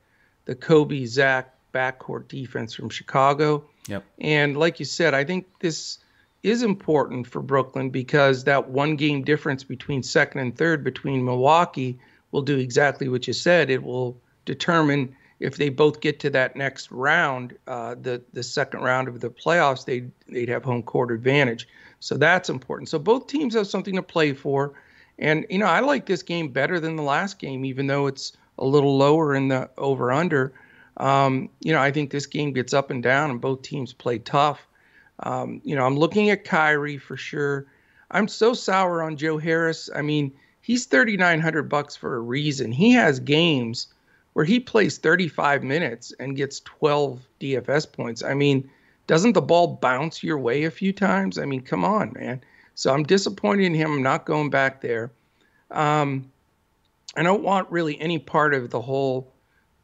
the Coby Zach backcourt defense from Chicago. Yep. And like you said, I think this is important for Brooklyn because that one game difference between second and third between Milwaukee will do exactly what you said. It will determine if they both get to that next round, uh, the the second round of the playoffs, they they'd have home court advantage. So that's important. So both teams have something to play for, and you know I like this game better than the last game, even though it's a little lower in the over under. Um, you know I think this game gets up and down, and both teams play tough. Um, you know I'm looking at Kyrie for sure. I'm so sour on Joe Harris. I mean he's 3,900 bucks for a reason. He has games where he plays 35 minutes and gets 12 DFS points. I mean, doesn't the ball bounce your way a few times? I mean, come on, man. So I'm disappointed in him. I'm not going back there. Um, I don't want really any part of the whole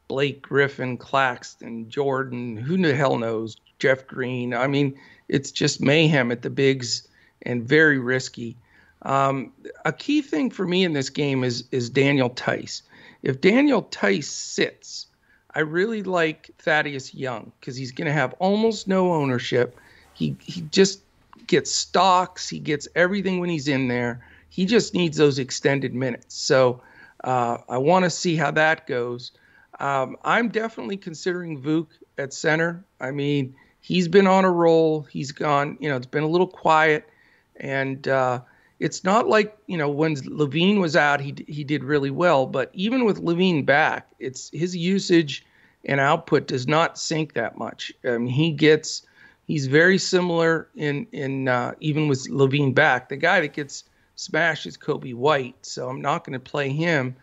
Blake Griffin, Claxton, Jordan, who the hell knows, Jeff Green. I mean, it's just mayhem at the bigs and very risky. Um, a key thing for me in this game is is Daniel Theis. If Daniel Theis sits, I really like Thaddeus Young because he's going to have almost no ownership. He he just gets stocks. He gets everything when he's in there. He just needs those extended minutes. So uh, I want to see how that goes. Um, I'm definitely considering Vuk at center. I mean, he's been on a roll. He's gone. You know, it's been a little quiet, and uh, it's not like you know when LaVine was out, he he did really well. But even with LaVine back, it's his usage and output does not sink that much. I mean, he gets he's very similar in in uh, even with LaVine back. The guy that gets smashed is Coby White, so I'm not going to play him.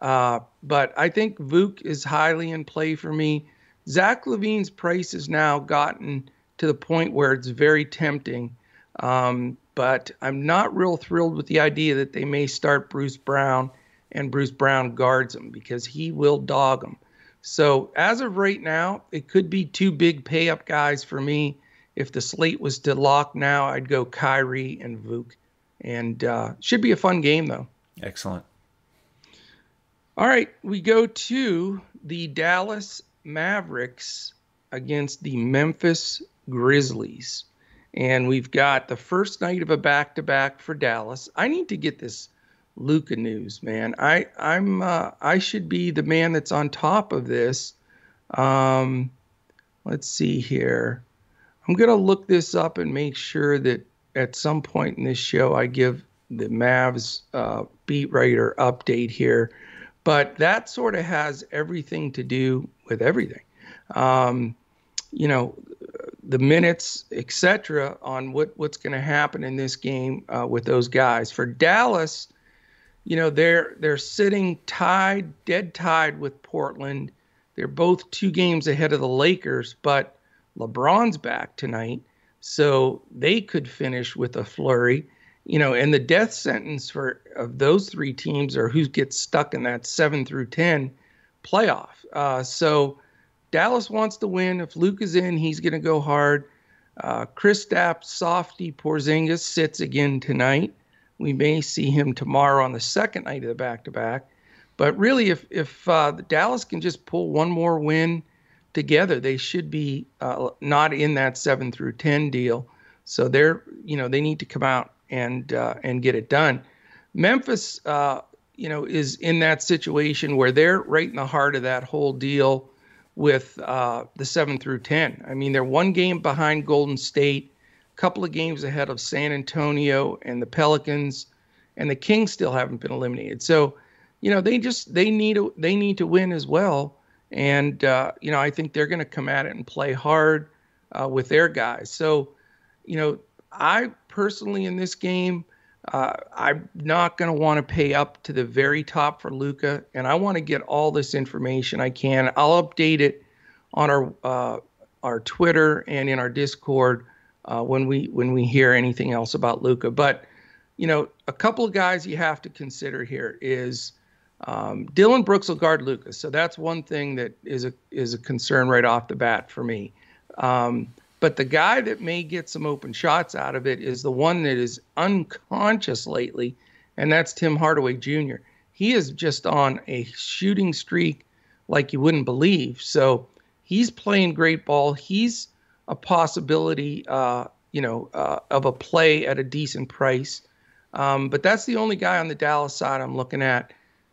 Uh, but I think Vuk is highly in play for me. Zach LaVine's price has now gotten to the point where it's very tempting. Um, but I'm not real thrilled with the idea that they may start Bruce Brown and Bruce Brown guards him because he will dog him. So as of right now, it could be two big pay up guys for me. If the slate was to lock now, I'd go Kyrie and Vuk, and uh, should be a fun game though. Excellent. All right, we go to the Dallas Mavericks against the Memphis Grizzlies and we've got the first night of a back to back for Dallas. I need to get this Luka news, man. I I'm uh, I should be the man that's on top of this. Um, let's see here. I'm gonna look this up and make sure that at some point in this show I give the Mavs uh, beat writer update here. But that sort of has everything to do with everything. Um, you know, the minutes, etc., on what what's going to happen in this game uh, with those guys. For Dallas, you know they're they're sitting tied, dead tied with Portland. They're both two games ahead of the Lakers, but LeBron's back tonight, so they could finish with a flurry. You know, and the death sentence for of those three teams or who gets stuck in that seven through ten playoff. Uh, so Dallas wants to win. If Luke is in, he's going to go hard. Uh, Kristaps, Softy, Porzingis sits again tonight. We may see him tomorrow on the second night of the back-to-back. But really, if if uh, Dallas can just pull one more win together, they should be uh, not in that seven through ten deal. So they're you know they need to come out and uh, and get it done. Memphis, uh, you know, is in that situation where they're right in the heart of that whole deal with uh, the seven through 10. I mean, they're one game behind Golden State, a couple of games ahead of San Antonio and the Pelicans, and the Kings still haven't been eliminated. So, you know, they just they need to they need to win as well. And uh, you know, I think they're going to come at it and play hard uh, with their guys. So, you know, I personally in this game, uh, I'm not going to want to pay up to the very top for Luka, and I want to get all this information I can. I'll update it on our uh, our Twitter and in our Discord uh, when we when we hear anything else about Luka. But you know, a couple of guys you have to consider here is um, Dillon Brooks will guard Lucas, so that's one thing that is a is a concern right off the bat for me. Um, but the guy that may get some open shots out of it is the one that is unconscious lately, and that's Tim Hardaway Jr. He is just on a shooting streak like you wouldn't believe. So he's playing great ball. He's a possibility, uh, you know, uh, of a play at a decent price. Um, but that's the only guy on the Dallas side I'm looking at.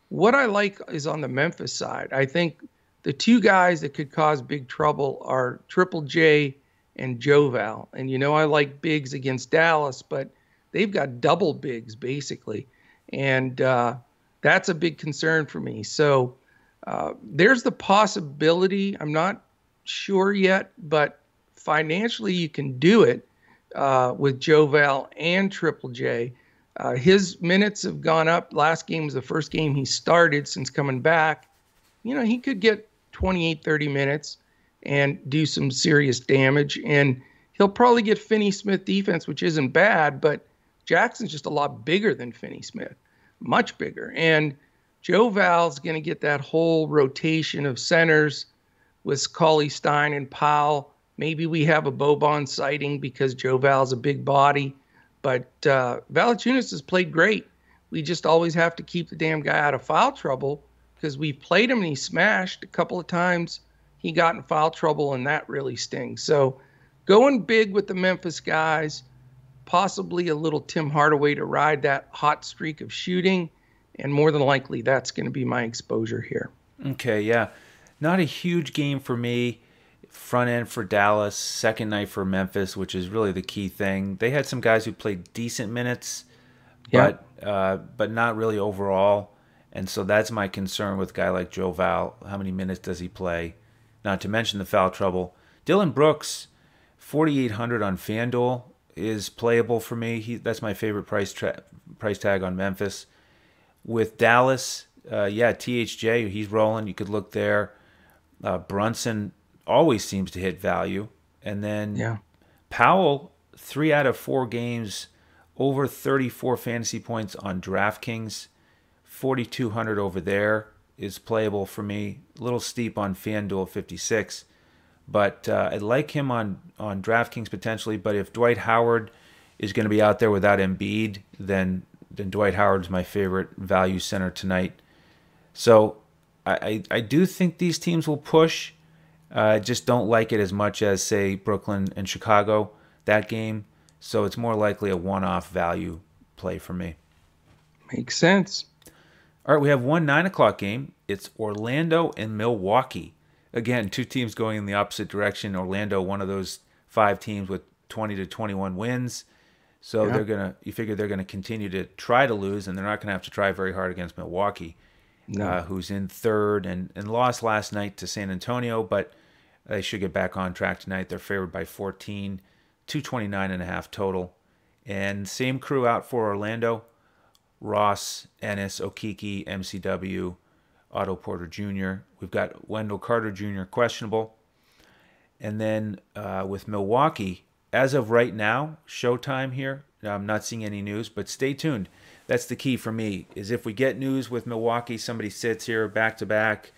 What I like is on the Memphis side. I think the two guys that could cause big trouble are Triple J and Joval. And you know I like bigs against Dallas, but they've got double bigs basically, and uh, that's a big concern for me. So uh, there's the possibility. I'm not sure yet, but financially you can do it uh, with Joval and Triple J. Uh, his minutes have gone up. Last game was the first game he started since coming back. You know, he could get 28, 30 minutes and do some serious damage. And he'll probably get Finney Smith defense, which isn't bad, but Jackson's just a lot bigger than Finney Smith, much bigger. And Joe Val's going to get that whole rotation of centers with Cauley Stein and Powell. Maybe we have a Boban sighting because Joval's a big body. But uh, Valanciunas has played great. We just always have to keep the damn guy out of foul trouble because we've played him and he smashed a couple of times. He got in foul trouble and that really stings. So going big with the Memphis guys, possibly a little Tim Hardaway to ride that hot streak of shooting, and more than likely that's going to be my exposure here. Okay, yeah. Not a huge game for me front end for Dallas, second night for Memphis, which is really the key thing. They had some guys who played decent minutes, yeah. but uh, but not really overall. And so that's my concern with a guy like Joe Val. How many minutes does he play? Not to mention the foul trouble. Dillon Brooks, 4,800 on FanDuel is playable for me. He, that's my favorite price tra- price tag on Memphis. With Dallas, uh, yeah, THJ, he's rolling. You could look there. Uh, Brunson always seems to hit value. And then yeah. Powell, three out of four games, over 34 fantasy points on DraftKings. 4,200 over there is playable for me. A little steep on FanDuel 56. But uh, I like him on, on DraftKings potentially. But if Dwight Howard is going to be out there without Embiid, then then Dwight Howard's my favorite value center tonight. So I, I, I do think these teams will push. I uh, just don't like it as much as, say, Brooklyn and Chicago, that game. So it's more likely a one off value play for me. Makes sense. All right, we have one nine o'clock game. It's Orlando and Milwaukee. Again, two teams going in the opposite direction. Orlando, one of those five teams with 20 to 21 wins. So yeah. they're gonna. You figure they're gonna continue to try to lose, and they're not gonna have to try very hard against Milwaukee, no. uh, who's in third and and lost last night to San Antonio, but they should get back on track tonight. They're favored by 14, 229 and a half total. And same crew out for Orlando. Ross, Ennis, Okeke, MCW, Otto Porter Jr. We've got Wendell Carter Jr. questionable. And then uh, with Milwaukee, as of right now, showtime here. I'm not seeing any news, but stay tuned. That's the key for me. Is if we get news with Milwaukee, somebody sits here back to back,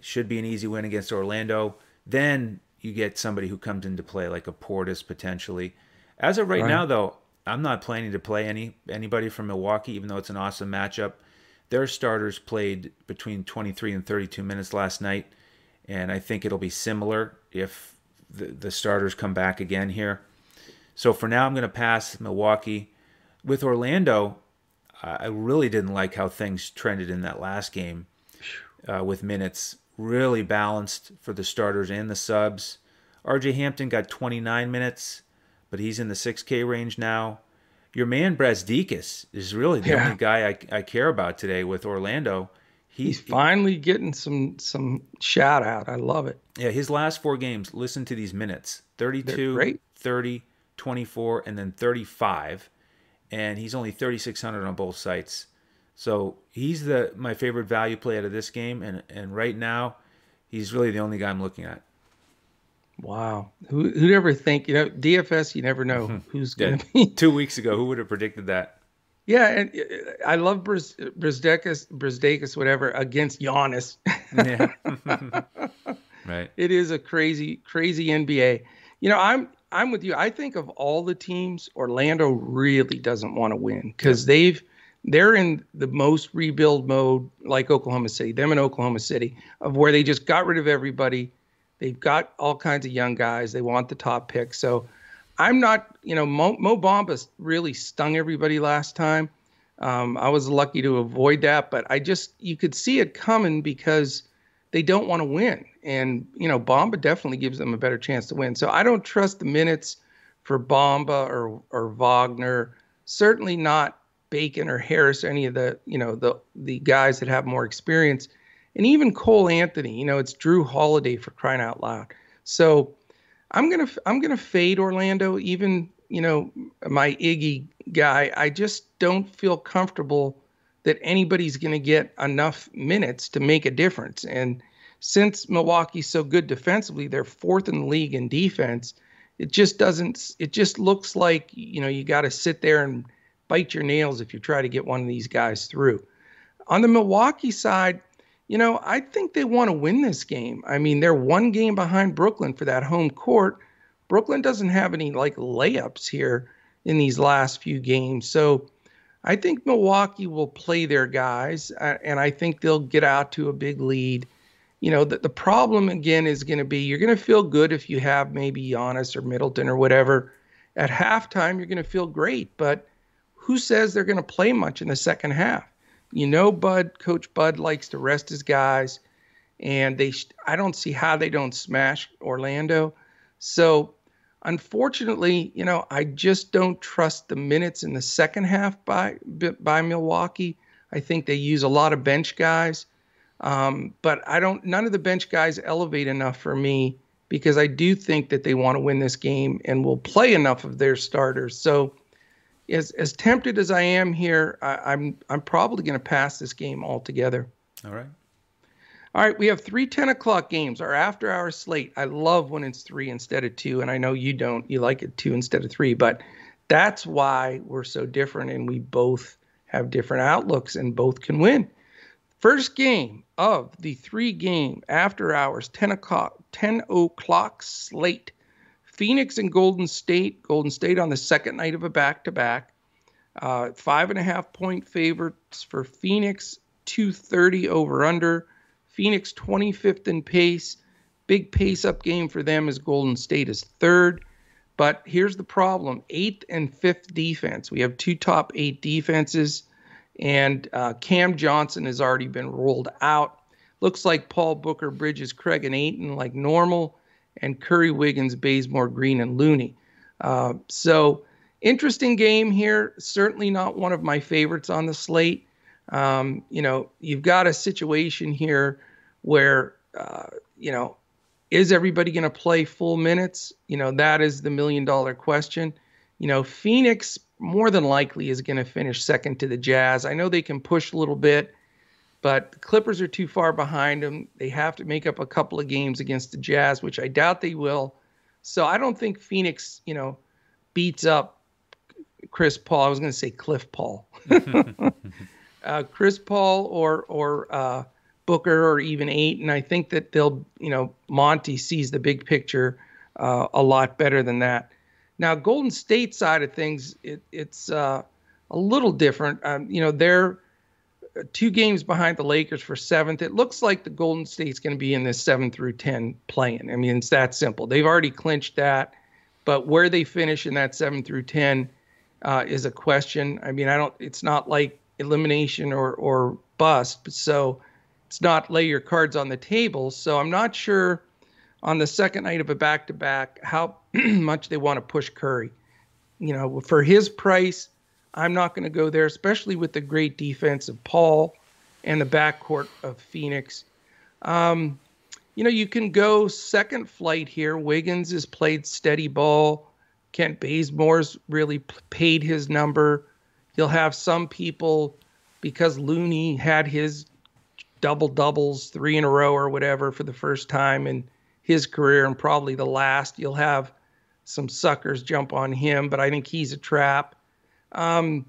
should be an easy win against Orlando. Then you get somebody who comes into play like a Portis potentially. As of right, right, now, though, I'm not planning to play any anybody from Milwaukee, even though it's an awesome matchup. Their starters played between 23 and 32 minutes last night, and I think it'll be similar if the, the starters come back again here. So for now, I'm going to pass Milwaukee. With Orlando, I really didn't like how things trended in that last game uh, with minutes really balanced for the starters and the subs. RJ Hampton got 29 minutes, but he's in the 6K range now. Your man Brazdeikis is really the yeah. only guy I, I care about today with Orlando. He, he's finally getting some some shout out. I love it. Yeah, his last four games, listen to these minutes 32, 30, 24, and then 35. And he's only 3,600 on both sites. So he's the my favorite value play out of this game, and and right now, he's really the only guy I'm looking at. Wow, who who'd ever think? You know, DFS, you never know who's going to be. Two weeks ago, who would have predicted that? Yeah, and uh, I love Brazdeikis, Brazdeikis, whatever, against Giannis. yeah. right. It is a crazy, crazy NBA. You know, I'm I'm with you. I think of all the teams, Orlando really doesn't want to win because yeah. they've they're in the most rebuild mode, like Oklahoma City, them in Oklahoma City, of where they just got rid of everybody. They've got all kinds of young guys. They want the top pick. So I'm not, you know, Mo, Mo Bamba really stung everybody last time. Um, I was lucky to avoid that, but I just, you could see it coming because they don't want to win. And, you know, Bamba definitely gives them a better chance to win. So I don't trust the minutes for Bamba or, or Wagner. Certainly not Bacon or Harris, or any of the, you know, the, the guys that have more experience. And even Cole Anthony, you know, it's Jrue Holiday for crying out loud. So I'm gonna I'm gonna fade Orlando. Even you know my Iggy guy. I just don't feel comfortable that anybody's to get enough minutes to make a difference. And since Milwaukee's so good defensively, they're fourth in the league in defense. It just doesn't. It just looks like you know you got to sit there and bite your nails if you try to get one of these guys through. On the Milwaukee side, you know I think they want to win this game. I mean they're one game behind Brooklyn for that home court. Brooklyn doesn't have any like layups here in these last few games, so I think Milwaukee will play their guys, and I think they'll get out to a big lead. You know, the, the problem again is going to be you're going to feel good if you have maybe Giannis or Middleton or whatever. At halftime, you're going to feel great, but who says they're going to play much in the second half? You know, Bud, Coach Bud likes to rest his guys, and they. I don't see how they don't smash Orlando. So Unfortunately, you know, I just don't trust the minutes in the second half by by Milwaukee. I think they use a lot of bench guys, um, but I don't. None of the bench guys elevate enough for me because I do think that they want to win this game and will play enough of their starters. So, as as tempted as I am here, I, I'm I'm probably going to pass this game altogether. All right. All right, we have three 10 o'clock games, our after hour slate. I love when it's three instead of two, and I know you don't. You like it two instead of three, but that's why we're so different, and we both have different outlooks and both can win. First game of the three game after hours 10 o'clock 10 o'clock slate. Phoenix and Golden State. Golden State on the second night of a back to back. Five and a half point favorites for Phoenix, 230 over under. Phoenix 25th in pace. Big pace up game for them as Golden State is third. But here's the problem eighth and fifth defense. We have two top eight defenses, and uh, Cam Johnson has already been rolled out. Looks like Paul Booker, Bridges, Craig, and Ayton like normal, and Curry, Wiggins, Bazemore, Green, and Looney. Uh, so, interesting game here. Certainly not one of my favorites on the slate. Um, you know, you've got a situation here where, uh, you know, is everybody going to play full minutes? You know, that is the million dollar question. You know, Phoenix more than likely is going to finish second to the Jazz. I know they can push a little bit, but the Clippers are too far behind them. They have to make up a couple of games against the Jazz, which I doubt they will. So I don't think Phoenix, you know, beats up Chris Paul. I was going to say Cliff Paul. uh, Chris Paul or or uh, Booker or even Ayton, and I think that they'll you know Monty sees the big picture uh, a lot better than that. Now Golden State side of things, it, it's uh, a little different. Um, you know they're two games behind the Lakers for seventh. It looks like the Golden State's going to be in this seven through ten playing. I mean it's that simple. They've already clinched that, but where they finish in that seven through ten uh, is a question. I mean I don't. It's not like elimination or or bust. So it's not lay your cards on the table. So I'm not sure on the second night of a back to back how much they want to push Curry. You know, for his price, I'm not going to go there, especially with the great defense of Paul and the backcourt of Phoenix. Um, you know, you can go second flight here. Wiggins has played steady ball. Kent Bazemore's really paid his number. You'll have some people because Looney had his double doubles, three in a row or whatever for the first time in his career and probably the last. You'll have some suckers jump on him, but I think he's a trap. Um,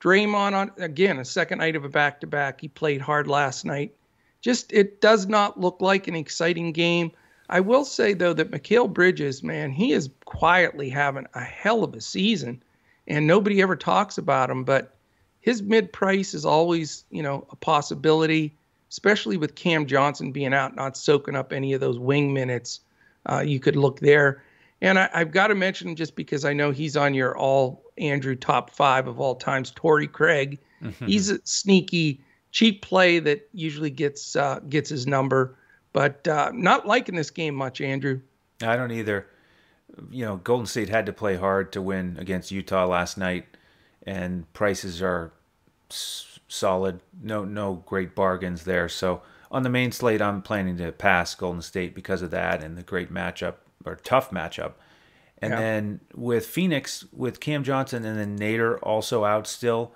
Draymond on again a second night of a back to back. He played hard last night. Just it does not look like an exciting game. I will say though that Mikal Bridges, man, he is quietly having a hell of a season and nobody ever talks about him. But his mid price is always, you know, a possibility, especially with Cam Johnson being out, not soaking up any of those wing minutes. Uh, you could look there. And I, have got to mention just because I know he's on your all Andrew top five of all times, Torrey Craig. Mm-hmm. He's a sneaky, cheap play that usually gets uh, gets his number. But uh, not liking this game much, Andrew. I don't either. You know, Golden State had to play hard to win against Utah last night, and prices are s- solid. No, no great bargains there. So on the main slate, I'm planning to pass Golden State because of that and the great matchup or tough matchup. And yeah. then with Phoenix, with Cam Johnson and then Nader also out still,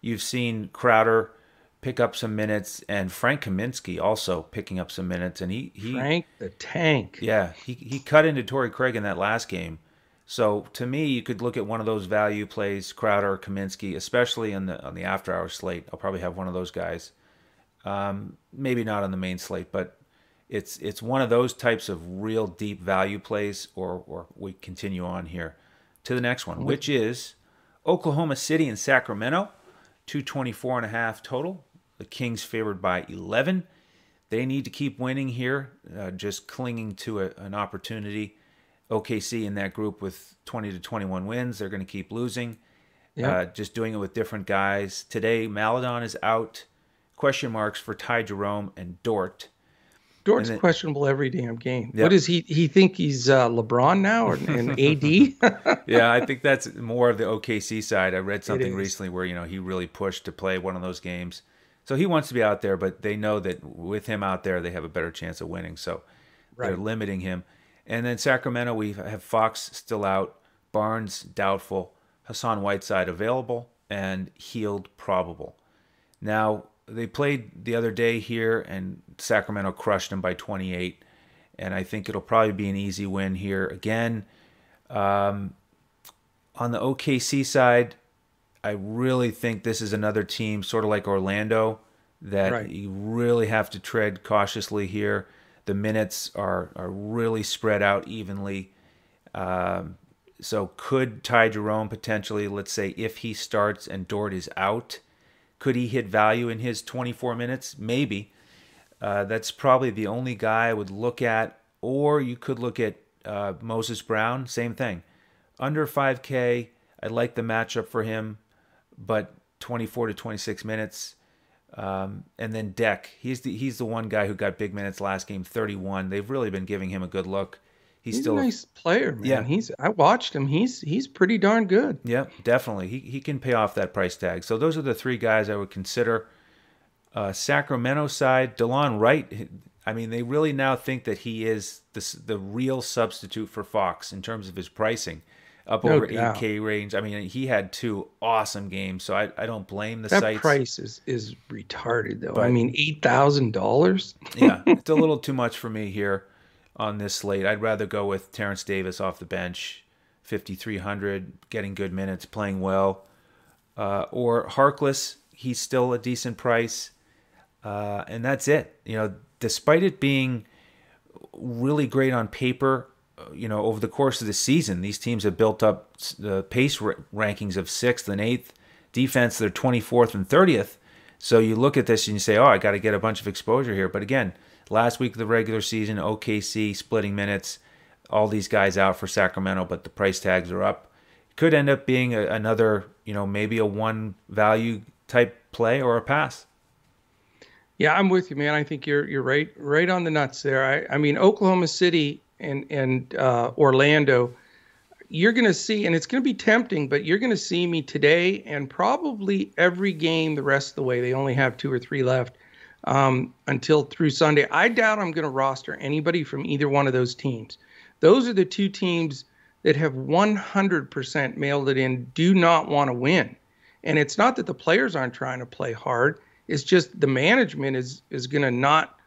you've seen Crowder pick up some minutes and Frank Kaminsky also picking up some minutes. And he, he Frank the Tank. Yeah, he, he cut into Torrey Craig in that last game. So to me, you could look at one of those value plays, Crowder, Kaminsky, especially on the on the after hour slate. I'll probably have one of those guys. Um, maybe not on the main slate, but it's it's one of those types of real deep value plays, or or we continue on here to the next one, which is Oklahoma City and Sacramento, 224 and a half total. The Kings favored by 11. They need to keep winning here, uh, just clinging to a, an opportunity. OKC in that group with 20 to 21 wins. They're going to keep losing. Yep. Uh, just doing it with different guys. Today, Maledon is out. Question marks for Ty Jerome and Dort. Dort's then, questionable every damn game. Yep. What does he he think he's uh, LeBron now or an AD? yeah, I think that's more of the OKC side. I read something recently where you know he really pushed to play one of those games, so he wants to be out there. But they know that with him out there, they have a better chance of winning. So right. they're limiting him. And then Sacramento, we have Fox still out, Barnes doubtful, Hassan Whiteside available, and Hield probable. Now they played the other day here, and Sacramento crushed them by 28. And I think it'll probably be an easy win here again. Um, on the OKC side, I really think this is another team, sort of like Orlando, that right. you really have to tread cautiously here. The minutes are are really spread out evenly. Um, so could Ty Jerome potentially, let's say, if he starts and Dort is out, could he hit value in his 24 minutes? Maybe. Uh, that's probably the only guy I would look at. Or you could look at uh, Moses Brown, same thing. Under 5K, I like the matchup for him, but 24 to 26 minutes. Um, and then Deck, he's the he's the one guy who got big minutes last game, 31. They've really been giving him a good look. He's, he's still a nice player, man. Yeah. He's I watched him. He's he's pretty darn good. Yeah, definitely. He he can pay off that price tag. So those are the three guys I would consider. Uh, Sacramento side, Delon Wright. I mean, they really now think that he is the the real substitute for Fox in terms of his pricing, up no over doubt. 8K range. I mean, he had two awesome games, so I, I don't blame the that sites. price is is retarded though. But, I mean, eight thousand dollars. yeah, it's a little too much for me here on this slate. I'd rather go with Terrence Davis off the bench, 5,300, getting good minutes, playing well. Uh, or Harkless, he's still a decent price. Uh, and that's it. You know, despite it being really great on paper, uh, you know, over the course of the season, these teams have built up the pace rankings of sixth and eighth. Defense, they're 24th and 30th. So you look at this and you say, oh, I got to get a bunch of exposure here. But again, Last week of the regular season, OKC splitting minutes, all these guys out for Sacramento, but the price tags are up. Could end up being a, another, you know, maybe a one value type play or a pass. Yeah, I'm with you, man. I think you're you're right right on the nuts there. I, I mean, Oklahoma City and and uh, Orlando, you're going to see, and it's going to be tempting, but you're going to see me today and probably every game the rest of the way. They only have two or three left um, until through Sunday. I doubt I'm going to roster anybody from either one of those teams. Those are the two teams that have 100% mailed it in, do not want to win. And it's not that the players aren't trying to play hard. It's just the management is is going to not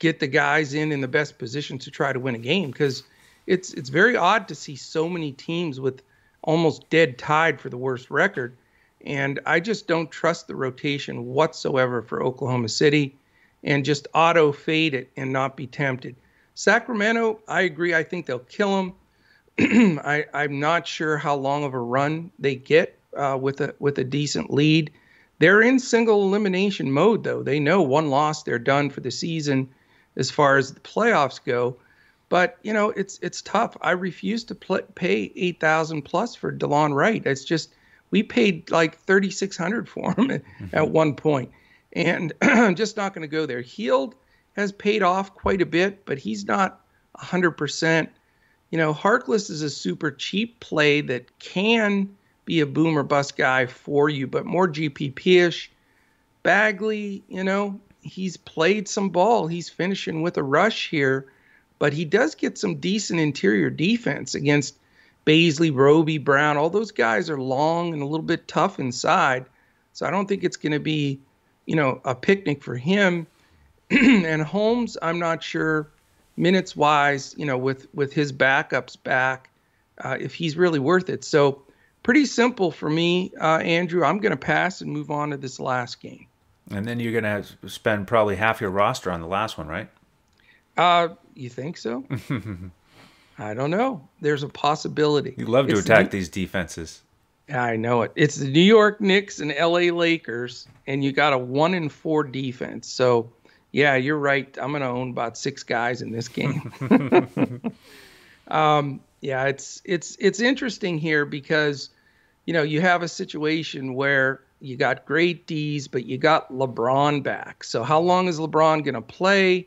get the guys in in the best position to try to win a game because it's it's very odd to see so many teams with almost dead tied for the worst record and I just don't trust the rotation whatsoever for Oklahoma City and just auto fade it and not be tempted. Sacramento, I agree. I think they'll kill them. I, am not sure how long of a run they get uh, with a with a decent lead. They're in single elimination mode though. They know one loss, they're done for the season as far as the playoffs go. But you know, it's it's tough. I refuse to pay eight thousand plus for Delon Wright. It's just we paid like 3600 for him at, mm-hmm. at one point and I'm just not going to go there. Hield has paid off quite a bit, but he's not 100%. You know, Harkless is a super cheap play that can be a boomer bust guy for you, but more GPP ish. Bagley, you know, he's played some ball. He's finishing with a rush here, but he does get some decent interior defense against Bazley, Roby, Brown. All those guys are long and a little bit tough inside. So I don't think it's going to be, you know, a picnic for him. and Holmes, I'm not sure minutes wise, you know, with with his backups back, uh, if he's really worth it. So pretty simple for me, uh, Andrew. I'm going to pass and move on to this last game. And then you're going to spend probably half your roster on the last one, right? Uh, you think so? I don't know. There's a possibility. You love to it's attack the, these defenses. I know it. It's the New York Knicks and LA Lakers, and you got a one in four defense. So, yeah, you're right. I'm going to own about six guys in this game. um, yeah, it's it's it's interesting here because, you know, you have a situation where you got great D's, but you got LeBron back. So how long is LeBron going to play?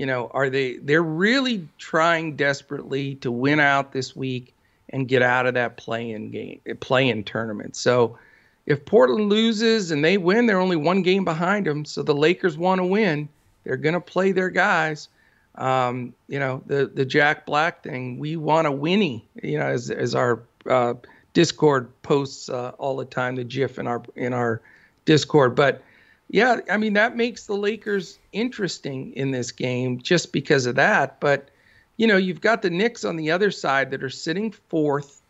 You know, are they they're really trying desperately to win out this week and get out of that play-in game, play-in tournament. So if Portland loses and they win, they're only one game behind them. So the Lakers want to win. They're going to play their guys. Um, you know, the the Jack Black thing. We want a winnie. You know, as as our uh, Discord posts uh, all the time, the GIF in our in our Discord. But yeah, I mean that makes the Lakers interesting in this game just because of that. But you know, you've got the Knicks on the other side that are sitting fourth.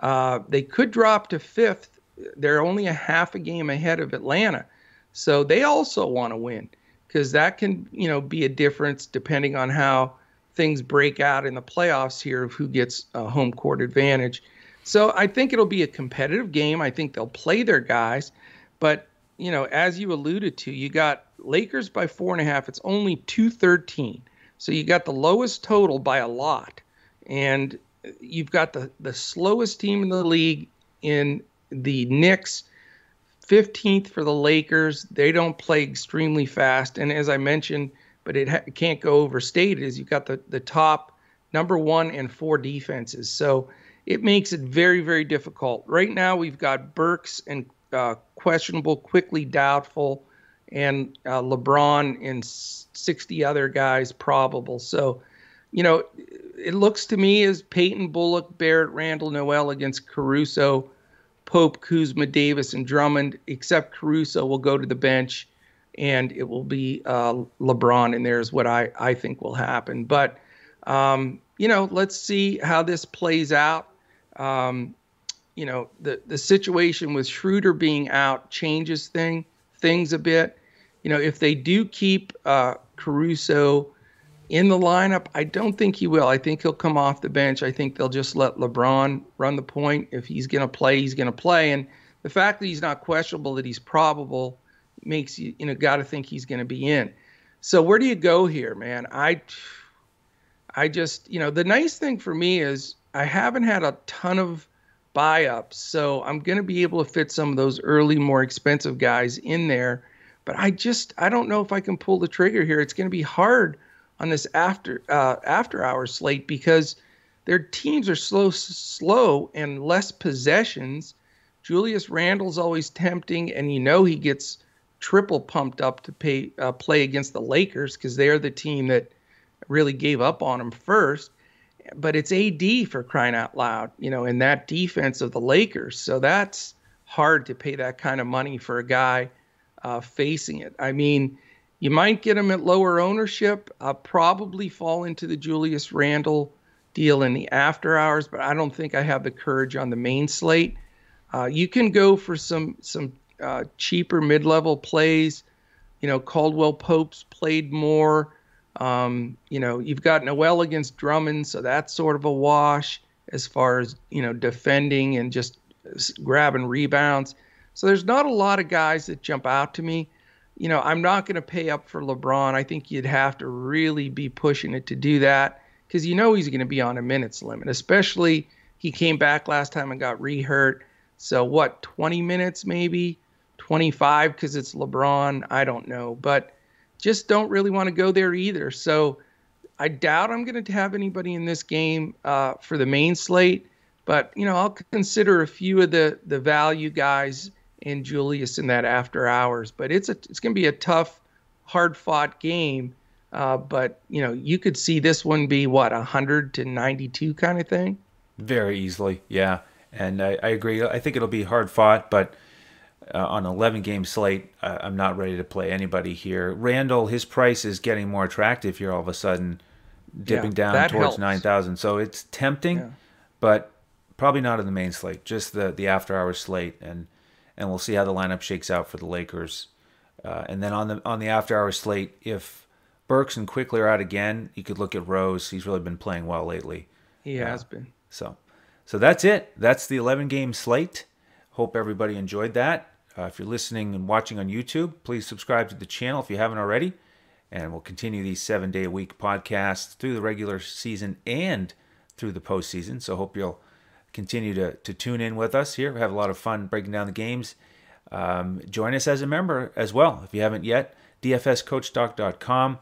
Uh, they could drop to fifth. They're only a half a game ahead of Atlanta, so they also want to win because that can you know be a difference depending on how things break out in the playoffs here of who gets a home court advantage. So I think it'll be a competitive game. I think they'll play their guys, but you know, as you alluded to, you got Lakers by four and a half. It's only two thirteen, so you got the lowest total by a lot, and you've got the the slowest team in the league in the Knicks. 15th for the Lakers. They don't play extremely fast, and as I mentioned, but it, ha- can't go overstated. Is you've got the the top number one and four defenses. So it makes it very, very difficult. Right now, we've got Burks and uh, questionable, Quickley doubtful, and uh, LeBron and 60 other guys probable. So, you know, it looks to me as Payton Bullock, Barrett, Randle, Noel against Caruso, Pope, Kuzma, Davis, and Drummond, except Caruso will go to the bench and it will be uh, LeBron in there is what I, I think will happen. But, um, you know, let's see how this plays out. Um, you know, the the situation with Schroeder being out changes thing things a bit. You know, if they do keep uh, Caruso in the lineup, I don't think he will. I think he'll come off the bench. I think they'll just let LeBron run the point. If he's going to play, he's going to play. And the fact that he's not questionable, that he's probable, makes you you know got to think he's going to be in. So where do you go here, man? I I just you know the nice thing for me is I haven't had a ton of buy ups, so I'm going to be able to fit some of those early, more expensive guys in there. But I just I don't know if I can pull the trigger here. It's going to be hard on this after uh, after hour slate because their teams are slow, slow and less possessions. Julius Randle's always tempting, and you know he gets triple pumped up to pay uh, play against the Lakers because they're the team that really gave up on him first but it's AD for crying out loud, you know, in that defense of the Lakers. So that's hard to pay that kind of money for a guy uh, facing it. I mean, you might get him at lower ownership. I'll probably fall into the Julius Randle deal in the after hours, but I don't think I have the courage on the main slate. Uh, you can go for some some uh, cheaper mid-level plays. You know, Caldwell Pope's played more. Um, you know, you've got Noel against Drummond, so that's sort of a wash as far as, you know, defending and just grabbing rebounds. So there's not a lot of guys that jump out to me. You know, I'm not going to pay up for LeBron. I think you'd have to really be pushing it to do that because you know he's going to be on a minutes limit, especially he came back last time and got rehurt. So what, 20 minutes maybe, 25 because it's LeBron? I don't know, but just don't really want to go there either. So I doubt I'm going to have anybody in this game uh, for the main slate, but you know I'll consider a few of the the value guys and Julius in that after hours. But it's a it's going to be a tough, hard fought game. Uh, but you know you could see this one be what a 100 to 92 kind of thing. Very easily, yeah. And I, I agree. I think it'll be hard fought, but uh, on 11 game slate, uh, I'm not ready to play anybody here. Randle, his price is getting more attractive here all of a sudden, dipping yeah, down towards 9,000. So it's tempting, yeah. but probably not in the main slate, just the, the after hour slate. And, and we'll see how the lineup shakes out for the Lakers. Uh, and then on the on the after hour slate, if Burks and Quickley are out again, you could look at Rose. He's really been playing well lately. He has been. So, so that's it. That's the 11 game slate. Hope everybody enjoyed that. Uh, if you're listening and watching on YouTube, please subscribe to the channel if you haven't already. And we'll continue these seven day a week podcasts through the regular season and through the postseason. So hope you'll continue to, to tune in with us here. We have a lot of fun breaking down the games. Um, join us as a member as well if you haven't yet. DFSCoachDoc.com.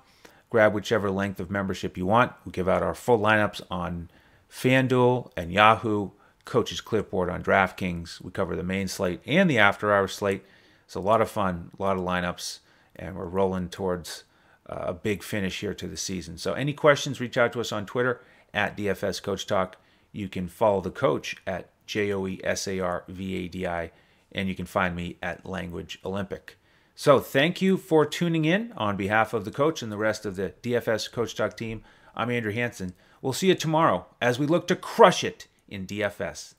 Grab whichever length of membership you want. We give out our full lineups on FanDuel and Yahoo coach's clipboard on DraftKings. We cover the main slate and the after hour slate. It's a lot of fun, a lot of lineups, and we're rolling towards uh, a big finish here to the season. So, any questions, reach out to us on Twitter at DFS Coach Talk. You can follow the coach at J O E S A R V A D I, and you can find me at Language Olympic. So, thank you for tuning in on behalf of the coach and the rest of the DFS Coach Talk team. I'm Andrew Hanson. We'll see you tomorrow as we look to crush it in DFS.